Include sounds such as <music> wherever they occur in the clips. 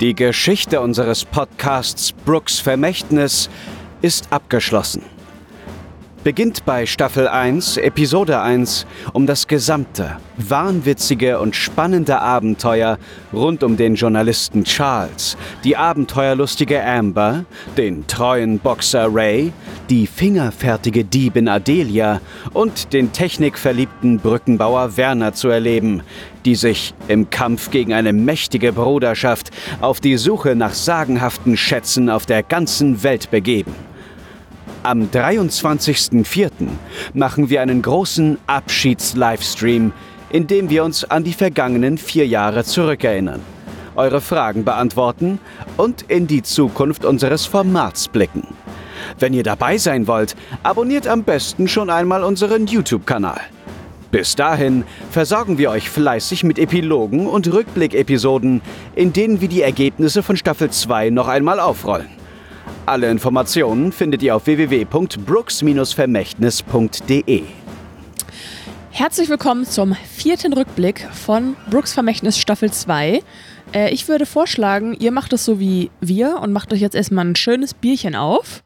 Die Geschichte unseres Podcasts Brooks Vermächtnis ist abgeschlossen. Beginnt bei Staffel 1, Episode 1, um das gesamte, wahnwitzige und spannende Abenteuer rund um den Journalisten Charles, die abenteuerlustige Amber, den treuen Boxer Ray, die fingerfertige Diebin Adelia und den technikverliebten Brückenbauer Werner zu erleben, die sich im Kampf gegen eine mächtige Bruderschaft auf die Suche nach sagenhaften Schätzen auf der ganzen Welt begeben. Am 23.04. machen wir einen großen Abschieds-Livestream, in dem wir uns an die vergangenen vier Jahre zurückerinnern, eure Fragen beantworten und in die Zukunft unseres Formats blicken. Wenn ihr dabei sein wollt, abonniert am besten schon einmal unseren YouTube-Kanal. Bis dahin versorgen wir euch fleißig mit Epilogen und Rückblick-Episoden, in denen wir die Ergebnisse von Staffel 2 noch einmal aufrollen. Alle Informationen findet ihr auf www.brooks-vermächtnis.de. Herzlich willkommen zum vierten Rückblick von Brooks Vermächtnis Staffel 2. Äh, ich würde vorschlagen, ihr macht es so wie wir und macht euch jetzt erstmal ein schönes Bierchen auf.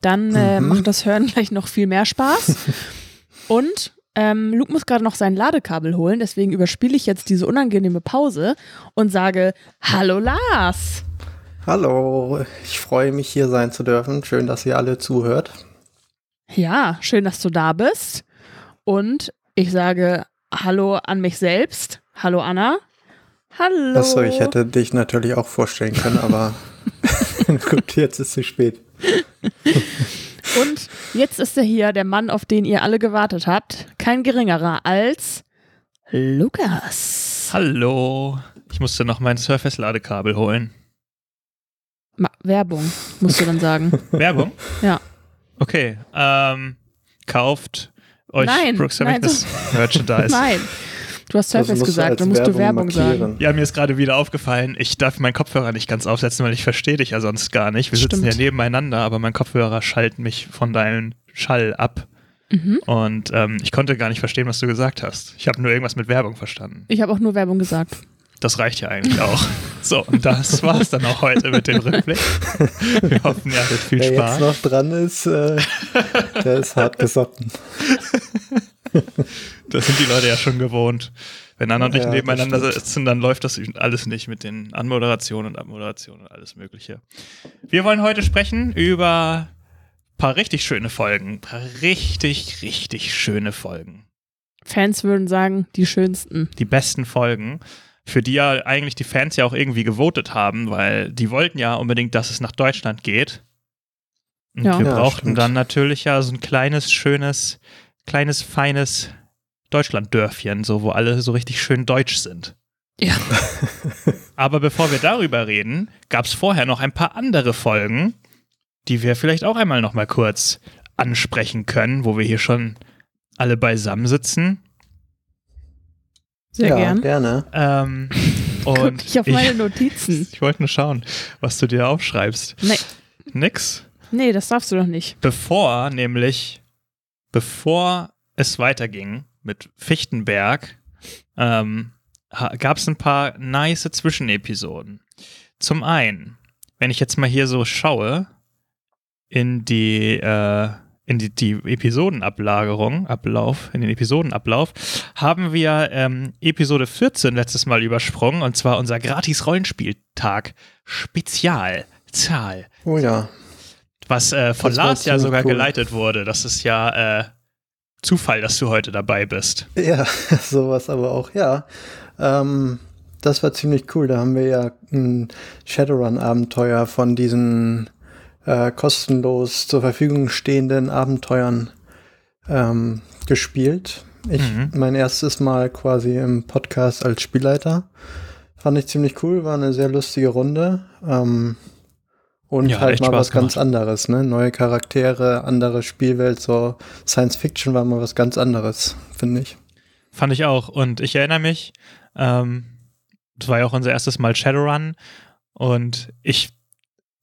Dann äh, mhm. macht das Hören gleich noch viel mehr Spaß. <laughs> und ähm, Luke muss gerade noch sein Ladekabel holen, deswegen überspiele ich jetzt diese unangenehme Pause und sage Hallo Lars. Hallo, ich freue mich hier sein zu dürfen. Schön, dass ihr alle zuhört. Ja, schön, dass du da bist. Und ich sage Hallo an mich selbst. Hallo Anna. Hallo. Achso, ich hätte dich natürlich auch vorstellen können, aber <laughs> <laughs> gut, jetzt ist es spät. <laughs> Und jetzt ist er hier, der Mann, auf den ihr alle gewartet habt. Kein geringerer als Lukas. Hallo. Ich musste noch mein Surface-Ladekabel holen. Ma Werbung, musst du dann sagen. <laughs> Werbung? Ja. Okay. Ähm, kauft euch nein, Brooks Vermächtnis Merchandise. Nein. <laughs> Du hast Surface also gesagt, dann musst Werbung du Werbung markieren. sagen. Ja, mir ist gerade wieder aufgefallen, ich darf meinen Kopfhörer nicht ganz aufsetzen, weil ich verstehe dich ja sonst gar nicht. Wir Stimmt. sitzen ja nebeneinander, aber mein Kopfhörer schaltet mich von deinem Schall ab. Mhm. Und ähm, ich konnte gar nicht verstehen, was du gesagt hast. Ich habe nur irgendwas mit Werbung verstanden. Ich habe auch nur Werbung gesagt. Das reicht ja eigentlich auch. <laughs> So, und das war es dann auch heute mit dem Rückblick. Wir hoffen, ihr hattet viel Wer Spaß. Wer jetzt noch dran ist, äh, der ist hart gesotten. <laughs> <laughs> Das sind die Leute ja schon gewohnt. Wenn Anna und ich ja, nebeneinander sitzen, dann läuft das alles nicht mit den Anmoderationen und Abmoderationen und alles Mögliche. Wir wollen heute sprechen über ein paar richtig schöne Folgen. Ein paar richtig, richtig schöne Folgen. Fans würden sagen, die schönsten. Die besten Folgen für die ja eigentlich die Fans ja auch irgendwie gewotet haben, weil die wollten ja unbedingt, dass es nach Deutschland geht. Und ja. wir ja, brauchten stimmt. dann natürlich ja so ein kleines, schönes, kleines, feines Deutschlanddörfchen, so wo alle so richtig schön deutsch sind. Ja. <laughs> Aber bevor wir darüber reden, gab es vorher noch ein paar andere Folgen, die wir vielleicht auch einmal noch mal kurz ansprechen können, wo wir hier schon alle beisammen sitzen. Sehr ja, gern. gerne. Ähm, <laughs> und Guck ich auf meine Notizen. Ich, <laughs> ich wollte nur schauen, was du dir aufschreibst. Nee. Nix? Nee, das darfst du doch nicht. Bevor, nämlich, bevor es weiterging mit Fichtenberg, ähm, gab es ein paar nice Zwischenepisoden. Zum einen, wenn ich jetzt mal hier so schaue, in die äh, in die, die Episodenablagerung, Ablauf, in den Episodenablauf, haben wir ähm, Episode 14 letztes Mal übersprungen und zwar unser Gratis-Rollenspieltag Spezialzahl. Oh ja. Was äh, von Lars ja sogar cool. geleitet wurde. Das ist ja äh, Zufall, dass du heute dabei bist. Ja, <laughs> sowas aber auch, ja. Ähm, das war ziemlich cool. Da haben wir ja ein Shadowrun-Abenteuer von diesen äh, kostenlos zur Verfügung stehenden Abenteuern ähm, gespielt. Ich mhm. mein erstes Mal quasi im Podcast als Spielleiter. Fand ich ziemlich cool, war eine sehr lustige Runde. Ähm, und ja, halt mal Spaß was gemacht. ganz anderes, ne? Neue Charaktere, andere Spielwelt, so Science Fiction war mal was ganz anderes, finde ich. Fand ich auch. Und ich erinnere mich, ähm, das war ja auch unser erstes Mal Shadowrun. Und ich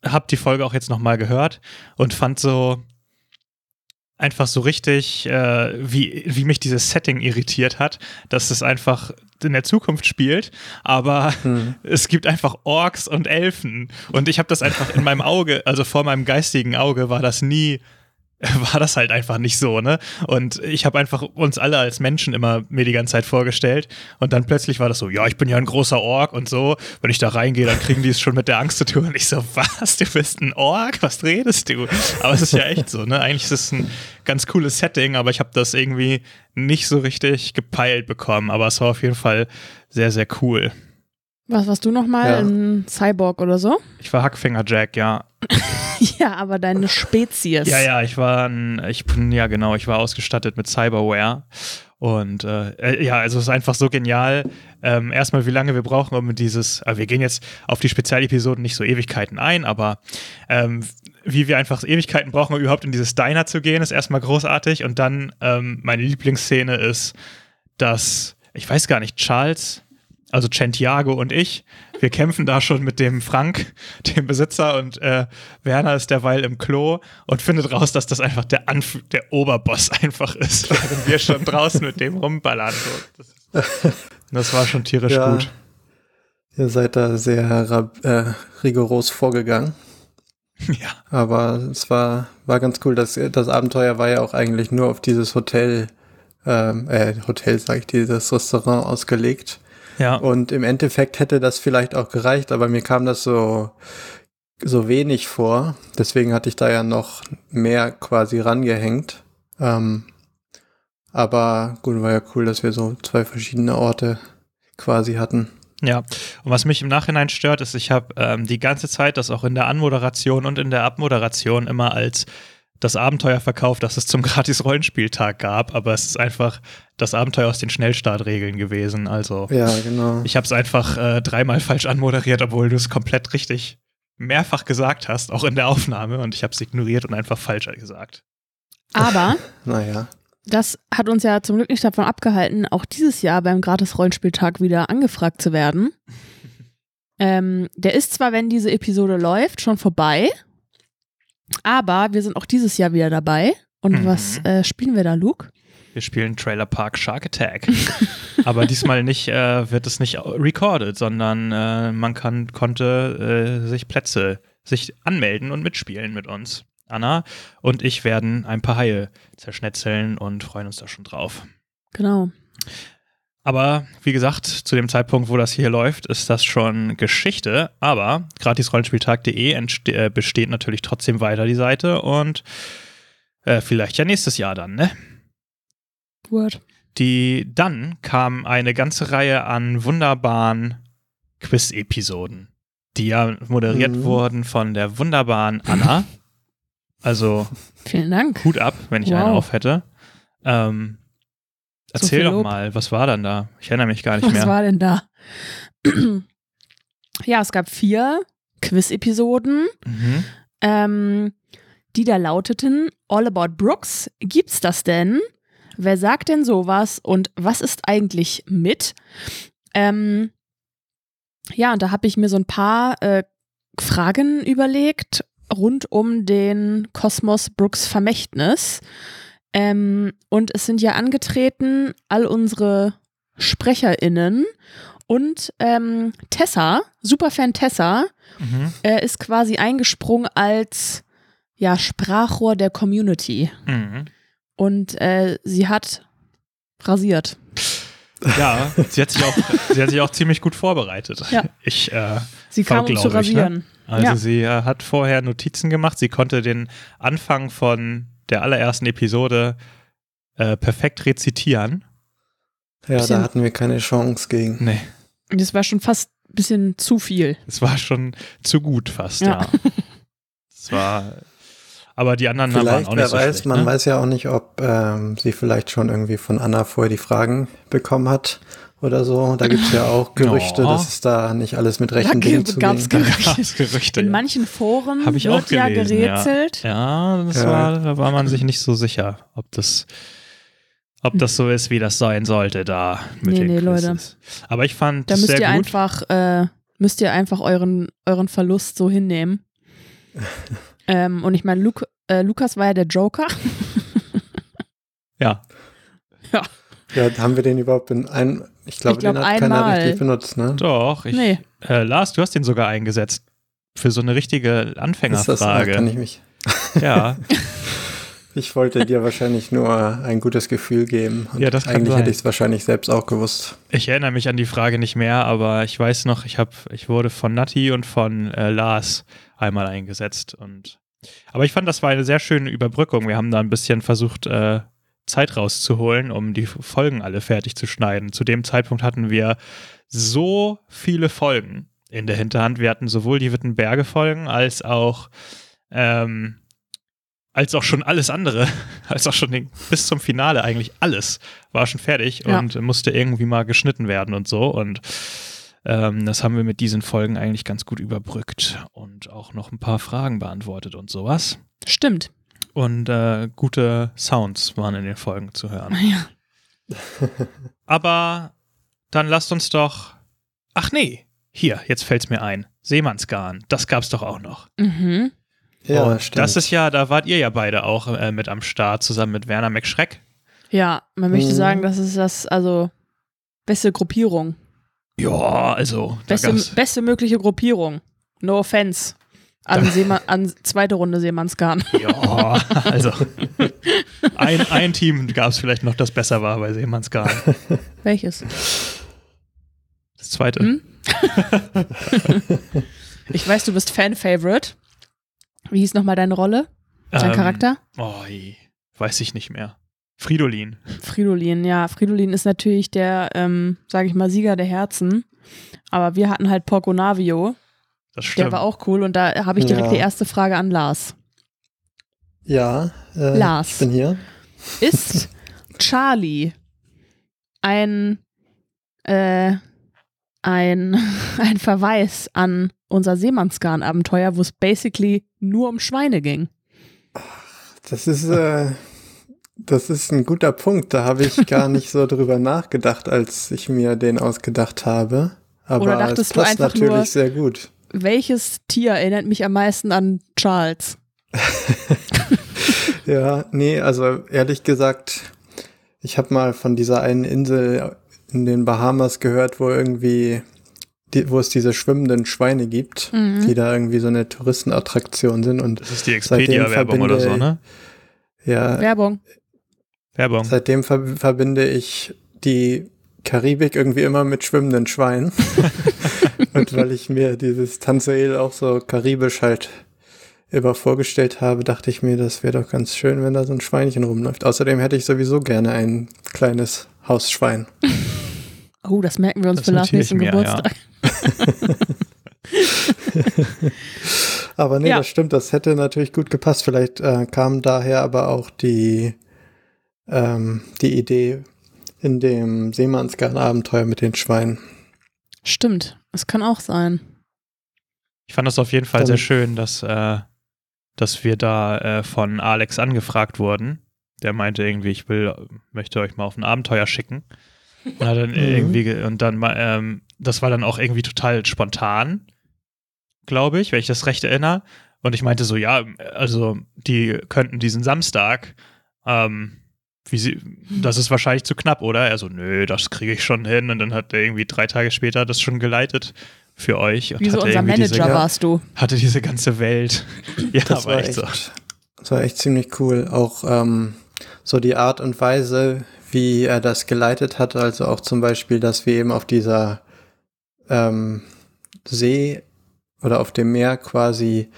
habe die Folge auch jetzt nochmal gehört und fand so einfach so richtig, äh, wie, wie mich dieses Setting irritiert hat, dass es einfach in der Zukunft spielt, aber Hm. es gibt einfach Orks und Elfen. Und ich habe das einfach in meinem Auge, also vor meinem geistigen Auge war das nie, <laughs> war das halt einfach nicht so, ne? Und ich habe einfach uns alle als Menschen immer mir die ganze Zeit vorgestellt. Und dann plötzlich war das so, ja, ich bin ja ein großer Ork und so. Wenn ich da reingehe, dann kriegen die es schon mit der Angst zu tun. Und ich so, was, du bist ein Ork? Was redest du? Aber es ist ja echt so, ne? Eigentlich ist es ein ganz cooles Setting, aber ich habe das irgendwie nicht so richtig gepeilt bekommen. Aber es war auf jeden Fall sehr, sehr cool. Was warst du nochmal? Ja. Ein Cyborg oder so? Ich war Hackfinger Jack, ja. <laughs> ja, aber deine Spezies. Ja, ja, ich war ein, ich ja genau, ich war ausgestattet mit Cyberware. Und äh, äh, ja, also es ist einfach so genial. Ähm, erstmal, wie lange wir brauchen, um dieses, äh, wir gehen jetzt auf die Spezialepisoden nicht so Ewigkeiten ein, aber ähm, wie wir einfach Ewigkeiten brauchen, um überhaupt in dieses Diner zu gehen, ist erstmal großartig. Und dann ähm, meine Lieblingsszene ist, dass, ich weiß gar nicht, Charles, also Centiago und ich, wir kämpfen da schon mit dem Frank, <laughs> dem Besitzer, und äh, Werner ist derweil im Klo und findet raus, dass das einfach der, Anf der Oberboss <laughs> einfach ist, während wir schon draußen mit dem rumballern. So. Das, das war schon tierisch Ja. gut. Ihr seid da sehr äh, rigoros vorgegangen. Ja. Aber es war, war ganz cool. Das, das Abenteuer war ja auch eigentlich nur auf dieses Hotel, ähm, äh, Hotel sag ich, dieses Restaurant ausgelegt. Ja. Und im Endeffekt hätte das vielleicht auch gereicht, aber mir kam das so, so wenig vor. Deswegen hatte ich da ja noch mehr quasi rangehängt. Ähm, aber gut, war ja cool, dass wir so zwei verschiedene Orte quasi hatten. Ja, und was mich im Nachhinein stört, ist, ich habe ähm, die ganze Zeit das auch in der Anmoderation und in der Abmoderation immer als das Abenteuer verkauft, das es zum <laughs> Gratis-Rollenspieltag gab, aber es ist einfach das Abenteuer aus den Schnellstartregeln gewesen. Also Ja, genau. ich habe es einfach äh, dreimal falsch anmoderiert, obwohl du es komplett richtig mehrfach gesagt hast, auch in der Aufnahme, und ich habe es ignoriert und einfach falsch gesagt. Aber <laughs> Naja. das hat uns ja zum Glück nicht davon abgehalten, auch dieses Jahr beim Gratis-Rollenspieltag wieder angefragt zu werden. <laughs> ähm, der ist zwar, wenn diese Episode läuft, schon vorbei, aber wir sind auch dieses Jahr wieder dabei. Und Mhm. was äh, spielen wir da, Luke? Wir spielen Trailer Park Shark Attack. <laughs> Aber diesmal nicht, äh, wird es nicht recorded, sondern äh, man kann, konnte äh, sich Plätze, sich anmelden und mitspielen mit uns. Anna und ich werden ein paar Haie zerschnetzeln und freuen uns da schon drauf. Genau. Aber wie gesagt, zu dem Zeitpunkt, wo das hier läuft, ist das schon Geschichte. Aber gratisrollenspieltag.de äh, besteht natürlich trotzdem weiter die Seite und äh, vielleicht ja nächstes Jahr dann, ne? Word. Die dann kam eine ganze Reihe an wunderbaren Quiz-Episoden, die ja moderiert Mhm. wurden von der wunderbaren Anna. <laughs> Also Vielen Dank. Hut ab, wenn ich Wow. einen auf hätte. Ähm, erzähl doch mal, was war dann da? Ich erinnere mich gar nicht <laughs> Was mehr. war denn da? <clears throat> ja, es gab vier Quiz-Episoden, Mhm. ähm, die da lauteten: All About Brooks. Gibt's das denn? Wer sagt denn sowas? Und was ist eigentlich mit? Ähm, ja, und da habe ich mir so ein paar äh, Fragen überlegt rund um den Kosmos Brooks Vermächtnis. Ähm, und es sind ja angetreten all unsere SprecherInnen und ähm, Tessa, Superfan Tessa, Mhm. äh, ist quasi eingesprungen als ja, Sprachrohr der Community. Mhm. Und äh, sie hat rasiert. Ja, sie hat, sich auch, sie hat sich auch ziemlich gut vorbereitet. Ja. Ich, äh, Sie kam, um zu ich, ne? rasieren. also Ja. sie äh, hat vorher Notizen gemacht. Sie konnte den Anfang von der allerersten Episode äh, perfekt rezitieren. Ja, Bisschen- da hatten wir keine Chance gegen. Nee, Und Das war schon fast ein bisschen zu viel. es war schon zu gut fast, Ja. ja. <laughs> Es war, aber die anderen waren Vielleicht, auch wer nicht so weiß, schlecht, man ne? weiß ja auch nicht, ob ähm, sie vielleicht schon irgendwie von Anna vorher die Fragen bekommen hat oder so. Da gibt es ja auch Gerüchte, Ja. dass es da nicht alles mit rechten Da Dingen gab's zuging. Gerüchte. gab's Gerüchte. In ja. manchen Foren Hab ich wird auch ja gelesen, ja. gerätselt. Ja, das Ja. War, da war man sich nicht so sicher, ob das, ob das so ist, wie das sein sollte da mit Nee, den nee, Leute. Quizzes. Aber ich fand Da müsst sehr ihr gut. einfach, äh, müsst ihr einfach euren, euren Verlust so hinnehmen. <laughs> ähm, und ich meine, Luke, äh, Lukas war ja der Joker. Ja. Ja. Ja, haben wir den überhaupt in einem, ich glaube, glaub, den hat keiner einmal. richtig benutzt, ne? Doch, ich, Nee. äh, Lars, du hast den sogar eingesetzt. Für so eine richtige Ist das, ah, Anfängerfrage. kann ich mich. ja, <laughs> Ich wollte dir wahrscheinlich nur ein gutes Gefühl geben. Und Ja, das kann eigentlich sein. hätte ich es wahrscheinlich selbst auch gewusst. ich erinnere mich an die Frage nicht mehr, aber ich weiß noch, ich habe, ich wurde von Nati und von äh, Lars einmal eingesetzt und aber ich fand, das war eine sehr schöne Überbrückung. Wir haben da ein bisschen versucht, äh, Zeit rauszuholen, um die Folgen alle fertig zu schneiden. Zu dem Zeitpunkt hatten wir so viele Folgen in der Hinterhand. Wir hatten sowohl die Wittenberge-Folgen als auch ähm, als auch schon alles andere, <laughs> als auch schon den, bis zum Finale eigentlich alles war schon fertig Ja. und musste irgendwie mal geschnitten werden und so. Und ähm, das haben wir mit diesen Folgen eigentlich ganz gut überbrückt und auch noch ein paar Fragen beantwortet und sowas. Stimmt. Und äh, gute Sounds waren in den Folgen zu hören. <laughs> Ja. <laughs> Aber dann lasst uns doch. Ach nee, hier, jetzt fällt's mir ein. Seemannsgarn, das gab's doch auch noch. Mhm. Ja, und stimmt. das ist ja, da wart ihr ja beide auch äh, mit am Start, zusammen mit Werner McSchreck. Ja, man möchte Mhm. sagen, das ist das, also, beste Gruppierung. Ja, also, Beste, beste mögliche Gruppierung. No offense. An, Seemann, an zweite Runde Seemannsgarn. <laughs> ja, also ein, ein Team gab's vielleicht noch, das besser war bei Seemannsgarn. <laughs> Welches? Das zweite. Hm? <laughs> ich weiß, du bist Fan-Favorite. Wie hieß nochmal deine Rolle? Dein Ähm, Charakter? Oh, weiß ich nicht mehr. Fridolin. Fridolin, ja. Fridolin ist natürlich der, ähm, sage ich mal, Sieger der Herzen. Aber wir hatten halt Porco Navio. Das Der stimmt. war auch cool. Und da habe ich direkt Ja. die erste Frage an Lars. ja, äh, Lars. ich bin hier. Ist <laughs> Charlie ein, äh, ein, <laughs> ein Verweis an unser Seemannsgarn-Abenteuer, wo es basically nur um Schweine ging? Das ist, äh, das ist ein guter Punkt. Da habe ich gar nicht so drüber <laughs> nachgedacht, als ich mir den ausgedacht habe. Aber Oder dachtest es du passt einfach natürlich nur- sehr gut. Welches Tier erinnert mich am meisten an Charles? <laughs> Ja, nee, also ehrlich gesagt, ich habe mal von dieser einen Insel in den Bahamas gehört, wo irgendwie, die, wo es diese schwimmenden Schweine gibt, Mhm. die da irgendwie so eine Touristenattraktion sind und Das ist die Expedia-Werbung oder so, ne? ja, Werbung. Werbung. seitdem ver verbinde ich die Karibik irgendwie immer mit schwimmenden Schweinen. <laughs> und weil ich mir dieses Tanzuel auch so karibisch halt immer vorgestellt habe, dachte ich mir, das wäre doch ganz schön, wenn da so ein Schweinchen rumläuft. Außerdem hätte ich sowieso gerne ein kleines Hausschwein. <laughs> Oh, das merken wir uns Das für Lars nächsten Geburtstag. <laughs> Aber nee, Ja. das stimmt, das hätte natürlich gut gepasst. Vielleicht äh, kam daher aber auch die, ähm, die Idee in dem Seemannsgarn-Abenteuer mit den Schweinen. Stimmt, es kann auch sein. Ich fand das auf jeden Fall Dann- sehr schön, dass, äh, dass wir da äh, von Alex angefragt wurden. Der meinte irgendwie, ich will, möchte euch mal auf ein Abenteuer schicken. Und, hat dann <laughs> irgendwie, ge- und dann, ähm, das war dann auch irgendwie total spontan, glaube ich, wenn ich das recht erinnere. Und ich meinte so, ja, also die könnten diesen Samstag, ähm, wie sie, das ist wahrscheinlich zu knapp, oder? Er so, nö, das kriege ich schon hin. Und dann hat er irgendwie drei Tage später das schon geleitet für euch. Und Wie so unser diese, Manager ja. warst du. hatte diese ganze Welt. <laughs> Ja, Das war echt, so. das war echt ziemlich cool. Auch ähm, so die Art und Weise, wie er das geleitet hat. Also auch zum Beispiel, dass wir eben auf dieser ähm, See oder auf dem Meer quasi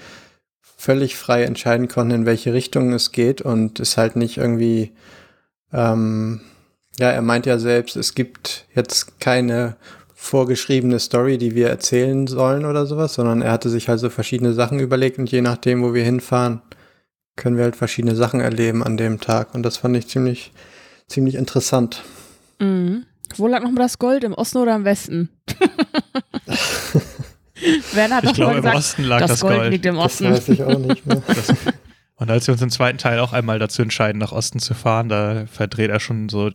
völlig frei entscheiden konnten, in welche Richtung es geht und es halt nicht irgendwie, ähm, ja, er meint ja selbst, es gibt jetzt keine vorgeschriebene Story, die wir erzählen sollen oder sowas, sondern er hatte sich halt so verschiedene Sachen überlegt und je nachdem, wo wir hinfahren, können wir halt verschiedene Sachen erleben an dem Tag und das fand ich ziemlich, ziemlich interessant. Mhm. Wo lag nochmal das Gold? Im Osten oder im Westen? <laughs> Werner hat Ich doch mal glaube, im gesagt, Osten lag das, das, Gold, Gold. liegt im Das Osten. weiß ich auch nicht mehr. Das, <laughs> und als wir uns im zweiten Teil auch einmal dazu entscheiden, nach Osten zu fahren, da verdreht er schon so,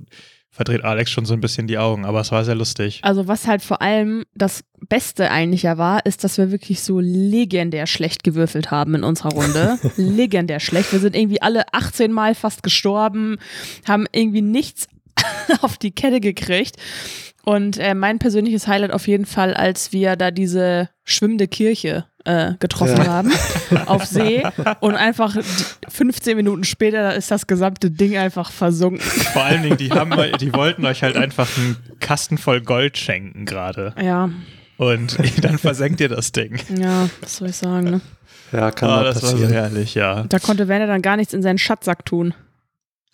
verdreht Alex schon so ein bisschen die Augen, aber es war sehr lustig. Also was halt vor allem das Beste eigentlich ja war, ist, dass wir wirklich so legendär schlecht gewürfelt haben in unserer Runde. <laughs> legendär schlecht. Wir sind irgendwie alle 18 Mal fast gestorben, haben irgendwie nichts <laughs> auf die Kette gekriegt. Und äh, mein persönliches Highlight auf jeden Fall, als wir da diese schwimmende Kirche äh, getroffen Ja. haben <laughs> auf See und einfach die- 15 Minuten später ist das gesamte Ding einfach versunken. Vor allen Dingen, die, haben, <laughs> die wollten euch halt einfach einen Kasten voll Gold schenken gerade. Ja, Und dann versenkt ihr das Ding. ja, was soll ich sagen, ne? Ja, kann mal das war so passieren. herrlich, ja. Da konnte Werner dann gar nichts in seinen Schatzsack tun.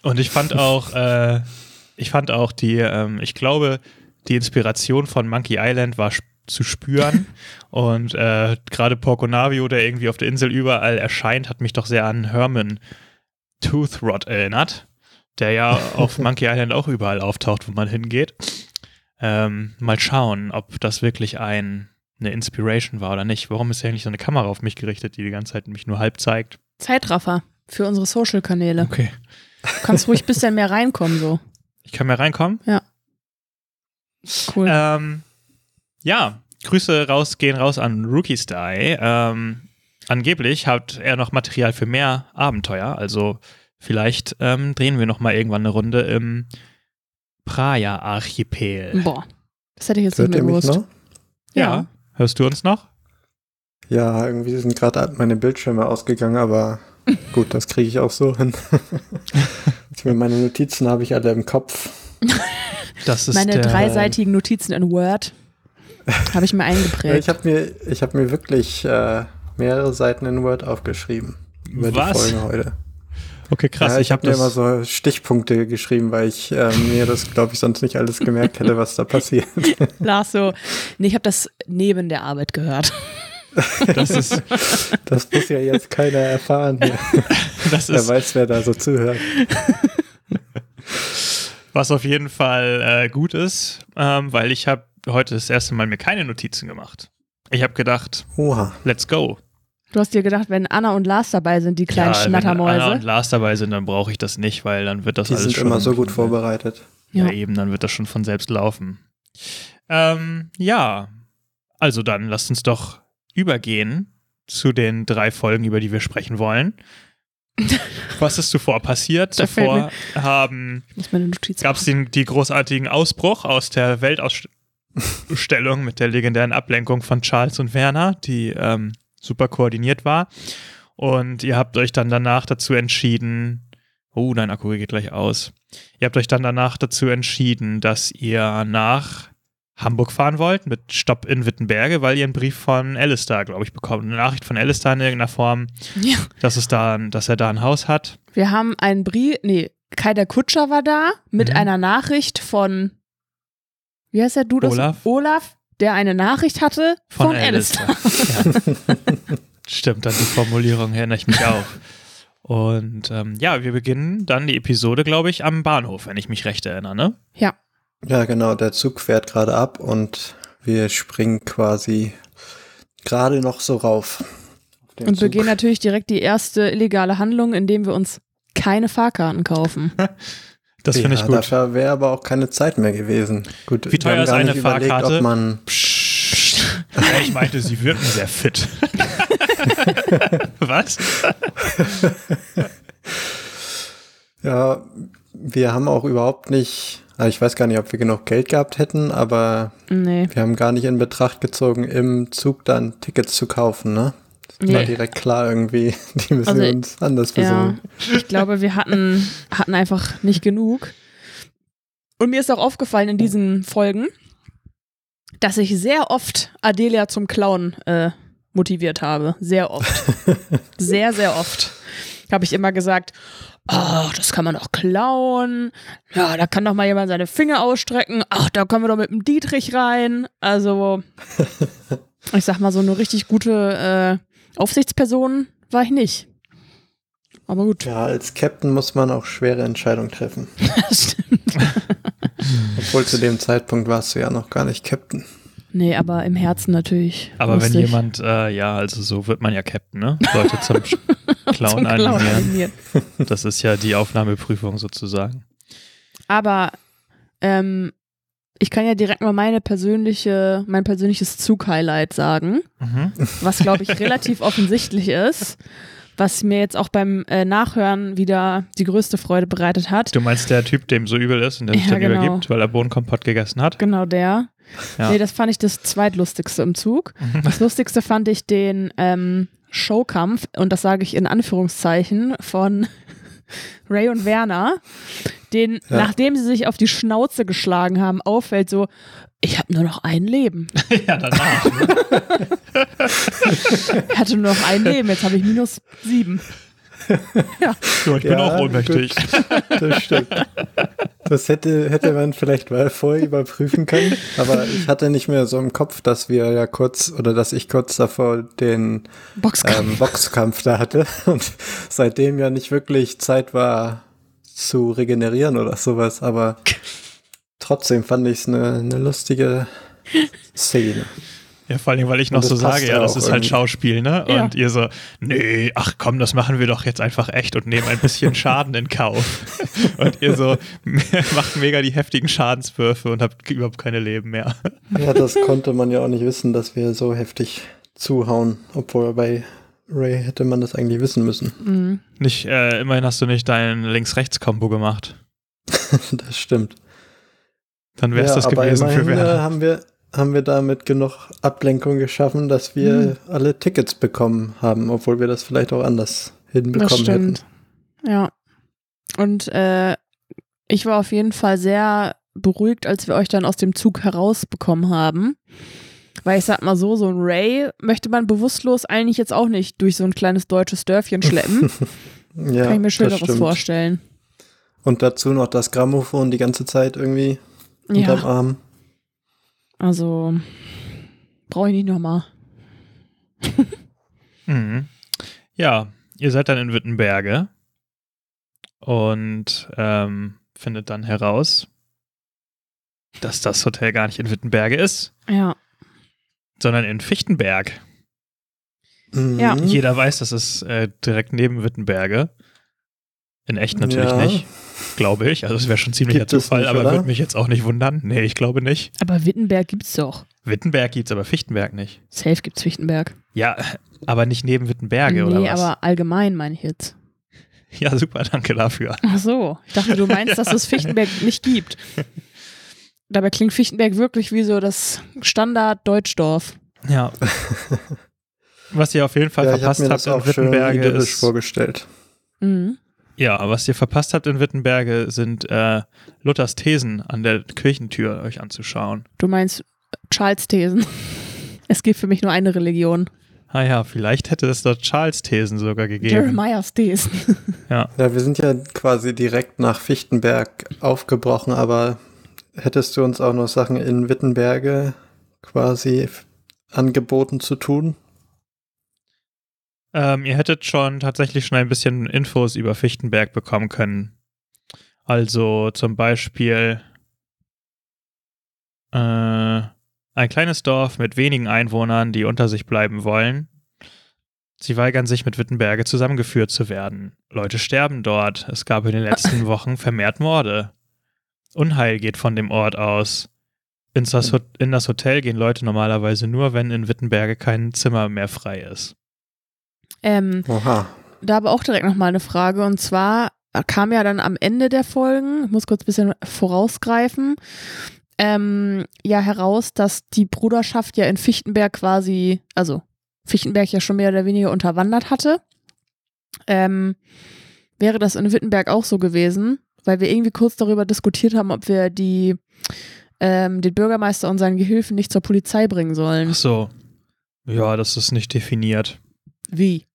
Und ich fand auch, äh, ich fand auch die, ähm, ich glaube, die Inspiration von Monkey Island war sp- zu spüren. <laughs> Und äh, gerade Porco Navio, der irgendwie auf der Insel überall erscheint, hat mich doch sehr an Herman Toothrot erinnert, der ja <laughs> auf Monkey Island auch überall auftaucht, wo man hingeht. Ähm, mal schauen, ob das wirklich ein, eine Inspiration war oder nicht. Warum ist ja eigentlich so eine Kamera auf mich gerichtet, die die ganze Zeit mich nur halb zeigt? Zeitraffer für unsere Social-Kanäle. Okay. Du kannst ruhig ein bisschen mehr reinkommen, so. <laughs> Ich kann mehr reinkommen? Cool. Ähm, ja, Grüße raus, gehen raus an Rookie Style. Ähm, angeblich hat er noch Material für mehr Abenteuer. Also vielleicht ähm, drehen wir noch mal irgendwann eine Runde im Praia-Archipel. Boah, das hätte ich jetzt Hört nicht mehr gewusst. noch? Ja. Hörst du uns noch? Ja, irgendwie sind gerade meine Bildschirme ausgegangen, aber <laughs> gut, das kriege ich auch so hin. <laughs> Ich meine, meine Notizen habe ich alle im Kopf. Das ist Meine der, dreiseitigen Notizen in Word habe ich mir eingeprägt. ich habe mir, ich hab mir wirklich äh, mehrere Seiten in Word aufgeschrieben. Über Was? die Folge heute. Okay, krass. ja, ich ich habe mir immer so Stichpunkte geschrieben, weil ich äh, mir das, glaube ich, sonst nicht alles gemerkt hätte, was da passiert. <laughs> Lars so, nee, ich habe das neben der Arbeit gehört. Das ist, Das muss ja jetzt keiner erfahren. Hier. das Wer ist weiß, wer da so zuhört. was auf jeden Fall äh, gut ist, ähm, weil ich habe heute das erste Mal mir keine Notizen gemacht. Ich habe gedacht, Oha. let's go. Du hast dir gedacht, wenn Anna und Lars dabei sind, die kleinen ja, Wenn Anna und Schnattermäuse. Lars dabei sind, dann brauche ich das nicht, weil dann wird das Die alles sind schon. immer so gut vorbereitet. Ja. Ja. eben, dann wird das schon von selbst laufen. Ähm, ja, also dann lasst uns doch übergehen zu den drei Folgen, über die wir sprechen wollen. <laughs> Was ist zuvor passiert? Da Zuvor haben gab es den die großartigen Ausbruch aus der Weltausstellung mit der legendären Ablenkung von Charles und Werner, die ähm, super koordiniert war. Und ihr habt euch dann danach dazu entschieden, oh, dein Akku geht gleich aus. Ihr habt euch dann danach dazu entschieden, dass ihr nach Hamburg fahren wollt mit Stopp in Wittenberge, weil ihr einen Brief von Alistair, glaube ich, bekommt. Eine Nachricht von Alistair in irgendeiner Form, Ja. dass, es da, dass er da ein Haus hat. Wir haben einen Brief, nee, Kai der Kutscher war da mit Mhm. einer Nachricht von, wie heißt der Dude? Olaf. Olaf, der eine Nachricht hatte von, Von Alistair. Alistair. Ja. <laughs> Stimmt, an die Formulierung erinnere ich mich auch. Und ähm, ja, wir beginnen dann die Episode, glaube ich, am Bahnhof, wenn ich mich recht erinnere. Ne? Ja, Ja, genau, der Zug fährt gerade ab und wir springen quasi gerade noch so rauf. und Zug. begehen natürlich direkt die erste illegale Handlung, indem wir uns keine Fahrkarten kaufen. <laughs> Das finde ich ja, gut. Dafür wäre aber auch keine Zeit mehr gewesen. Gut, Wie teuer ist gar eine nicht überlegt, Fahrkarte? ob man Psst. Ja, ich meinte, sie wirken sehr fit. <laughs> Was? Ja, wir haben auch überhaupt nicht, ich weiß gar nicht, ob wir genug Geld gehabt hätten, aber Nee. wir haben gar nicht in Betracht gezogen, im Zug dann Tickets zu kaufen, ne? Das war Nee. direkt klar irgendwie, <laughs> die müssen Also, wir uns anders Ja, versuchen. ich glaube, wir hatten, hatten einfach nicht genug. Und mir ist auch aufgefallen in diesen Folgen, dass ich sehr oft Adelia zum Klauen äh, motiviert habe. Sehr oft. <laughs> sehr, sehr oft. Habe ich immer gesagt, ach, das kann man doch klauen. Ja, da kann doch mal jemand seine Finger ausstrecken. Ach, da kommen wir doch mit dem Dietrich rein. Also, <laughs> ich sag mal, so eine richtig gute äh, Aufsichtsperson war ich nicht. Aber gut. Ja, als Captain muss man auch schwere Entscheidungen treffen. <laughs> Das stimmt. Obwohl zu dem Zeitpunkt warst du ja noch gar nicht Captain. Nee, aber im Herzen natürlich. Aber wenn lustig. jemand, äh, ja, also so wird man ja Captain, ne? Leute zum <laughs> Clown Zum animieren. animieren. Das ist ja die Aufnahmeprüfung sozusagen. Aber ähm, ich kann ja direkt mal meine persönliche, mein persönliches Zug-Highlight sagen, Mhm. was glaube ich <laughs> relativ offensichtlich ist. was mir jetzt auch beim äh, Nachhören wieder die größte Freude bereitet hat. Du meinst der Typ, dem so übel ist und der sich Ja, dann genau. übergibt, weil er Bohnenkompott gegessen hat? Genau der. Ja. Nee, das fand ich das zweitlustigste im Zug. <laughs> Das lustigste fand ich den ähm, Showkampf, und das sage ich in Anführungszeichen, von <laughs> Ray und Werner, den, Ja. nachdem sie sich auf die Schnauze geschlagen haben, auffällt so, ich habe nur noch ein Leben. <laughs> ja, danach. Ich hatte nur noch ein Leben, jetzt habe ich minus sieben. So, ich bin Ja, auch ohnmächtig. Das stimmt. Das hätte, hätte man vielleicht mal vorher überprüfen können, aber ich hatte nicht mehr so im Kopf, dass wir ja kurz oder dass ich kurz davor den Boxkampf. ähm, Boxkampf da hatte und seitdem ja nicht wirklich Zeit war zu regenerieren oder sowas, aber trotzdem fand ich es eine eine lustige Szene. Ja, vor allem, weil ich noch so sage, ja, das ist halt irgendwie. Schauspiel, ne? Ja. Und ihr so, nee, ach komm, das machen wir doch jetzt einfach echt und nehmen ein bisschen Schaden in Kauf. <laughs> Und ihr so, <laughs> macht mega die heftigen Schadenswürfe und habt überhaupt keine Leben mehr. Ja, das konnte man ja auch nicht wissen, dass wir so heftig zuhauen, obwohl bei Ray hätte man das eigentlich wissen müssen. Mhm. Nicht, äh, immerhin hast du nicht dein Links-Rechts-Kombo gemacht. <laughs> Das stimmt. Dann wär's ja, das aber gewesen für immerhin äh, Werner. haben wir haben wir damit genug Ablenkung geschaffen, dass wir Mhm. alle Tickets bekommen haben, obwohl wir das vielleicht auch anders hinbekommen Das hätten. Ja. Und äh, ich war auf jeden Fall sehr beruhigt, als wir euch dann aus dem Zug herausbekommen haben. Weil ich sag mal so, so ein Ray möchte man bewusstlos eigentlich jetzt auch nicht durch so ein kleines deutsches Dörfchen schleppen. <laughs> Ja, Kann ich mir Schöneres vorstellen. Und dazu noch das Grammophon die ganze Zeit irgendwie unterm Ja, Arm. Also brauche ich nicht nochmal. Mhm. Ja, ihr seid dann in Wittenberge und ähm, findet dann heraus, dass das Hotel gar nicht in Wittenberge ist, Ja. sondern in Fichtenberg. Mhm. Ja. Jeder weiß, das ist äh, direkt neben Wittenberge. In echt natürlich Ja. nicht, glaube ich. Also es wäre schon ziemlicher Gibt es Zufall, nicht, aber würde mich jetzt auch nicht wundern. Nee, ich glaube nicht. Aber Wittenberg gibt's doch. Wittenberg gibt's, aber Fichtenberg nicht. Safe gibt's Fichtenberg. Ja, aber nicht neben Wittenberge nee, oder was? aber allgemein meine ich jetzt. ja, super, danke dafür. Ach so, ich dachte, du meinst, <laughs> dass es Fichtenberg nicht gibt. Dabei klingt Fichtenberg wirklich wie so das Standard-Deutschdorf. Ja. <laughs> Was ihr auf jeden Fall Ja, verpasst habt in Wittenberge ist, vorgestellt. Mhm. Ja, was ihr verpasst habt in Wittenberge sind äh, Luthers Thesen an der Kirchentür euch anzuschauen. Du meinst Charles Thesen. <laughs> Es gibt für mich nur eine Religion. Ah ja, vielleicht hätte es dort Charles Thesen sogar gegeben. Jeremiahs Thesen. <laughs> Ja, wir sind ja quasi direkt nach Fichtenberg aufgebrochen, aber hättest du uns auch noch Sachen in Wittenberge quasi angeboten zu tun? Ähm, ihr hättet schon tatsächlich schon ein bisschen Infos über Fichtenberg bekommen können. Also zum Beispiel äh, ein kleines Dorf mit wenigen Einwohnern, die unter sich bleiben wollen. Sie weigern sich, mit Wittenberge zusammengeführt zu werden. Leute sterben dort. Es gab in den letzten <laughs> Wochen vermehrt Morde. Unheil geht von dem Ort aus. Ins das in das Hotel gehen Leute normalerweise nur, wenn in Wittenberge kein Zimmer mehr frei ist. Ähm, Oha. da aber auch direkt nochmal eine Frage. Und zwar kam ja dann am Ende der Folgen, ich muss kurz ein bisschen vorausgreifen, ähm, ja heraus, dass die Bruderschaft ja in Fichtenberg quasi, also Fichtenberg ja schon mehr oder weniger unterwandert hatte. Ähm, wäre das in Wittenberg auch so gewesen, weil wir irgendwie kurz darüber diskutiert haben, ob wir die ähm, den Bürgermeister und seinen Gehilfen nicht zur Polizei bringen sollen. Ach so. Ja, das ist nicht definiert. Wie?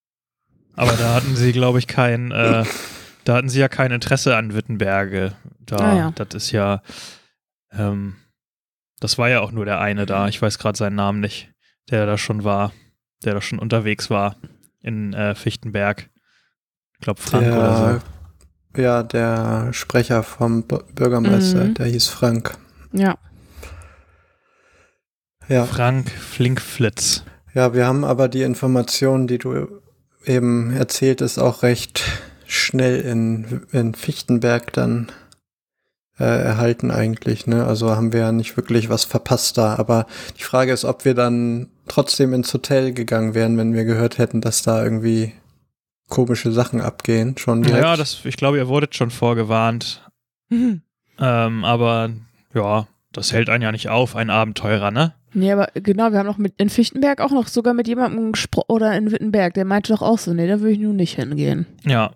Aber da hatten sie, glaube ich, kein, äh, da hatten sie ja kein Interesse an Wittenberge. Da, Ah, ja. das ist ja, ähm, das war ja auch nur der eine da. Ich weiß gerade seinen Namen nicht, der da schon war, der da schon unterwegs war in äh, Fichtenberg. Ich glaube Frank oder so. Ja, der Sprecher vom B Bürgermeister, Mhm. der hieß Frank. Ja. Ja. Frank Flinkflitz. ja, wir haben aber die Information, die du eben erzählt ist, auch recht schnell in, in Fichtenberg dann äh, erhalten eigentlich. Ne? Also haben wir ja nicht wirklich was verpasst da. Aber die Frage ist, ob wir dann trotzdem ins Hotel gegangen wären, wenn wir gehört hätten, dass da irgendwie komische Sachen abgehen, schon direkt. Ja, das, ich glaube, ihr wurdet schon vorgewarnt. Mhm. Ähm, aber ja, das hält einen ja nicht auf, ein Abenteurer, ne? Nee, aber genau, wir haben noch mit in Fichtenberg auch noch sogar mit jemandem gesprochen, oder in Wittenberg, der meinte doch auch so, nee, da würde ich nun nicht hingehen. Ja.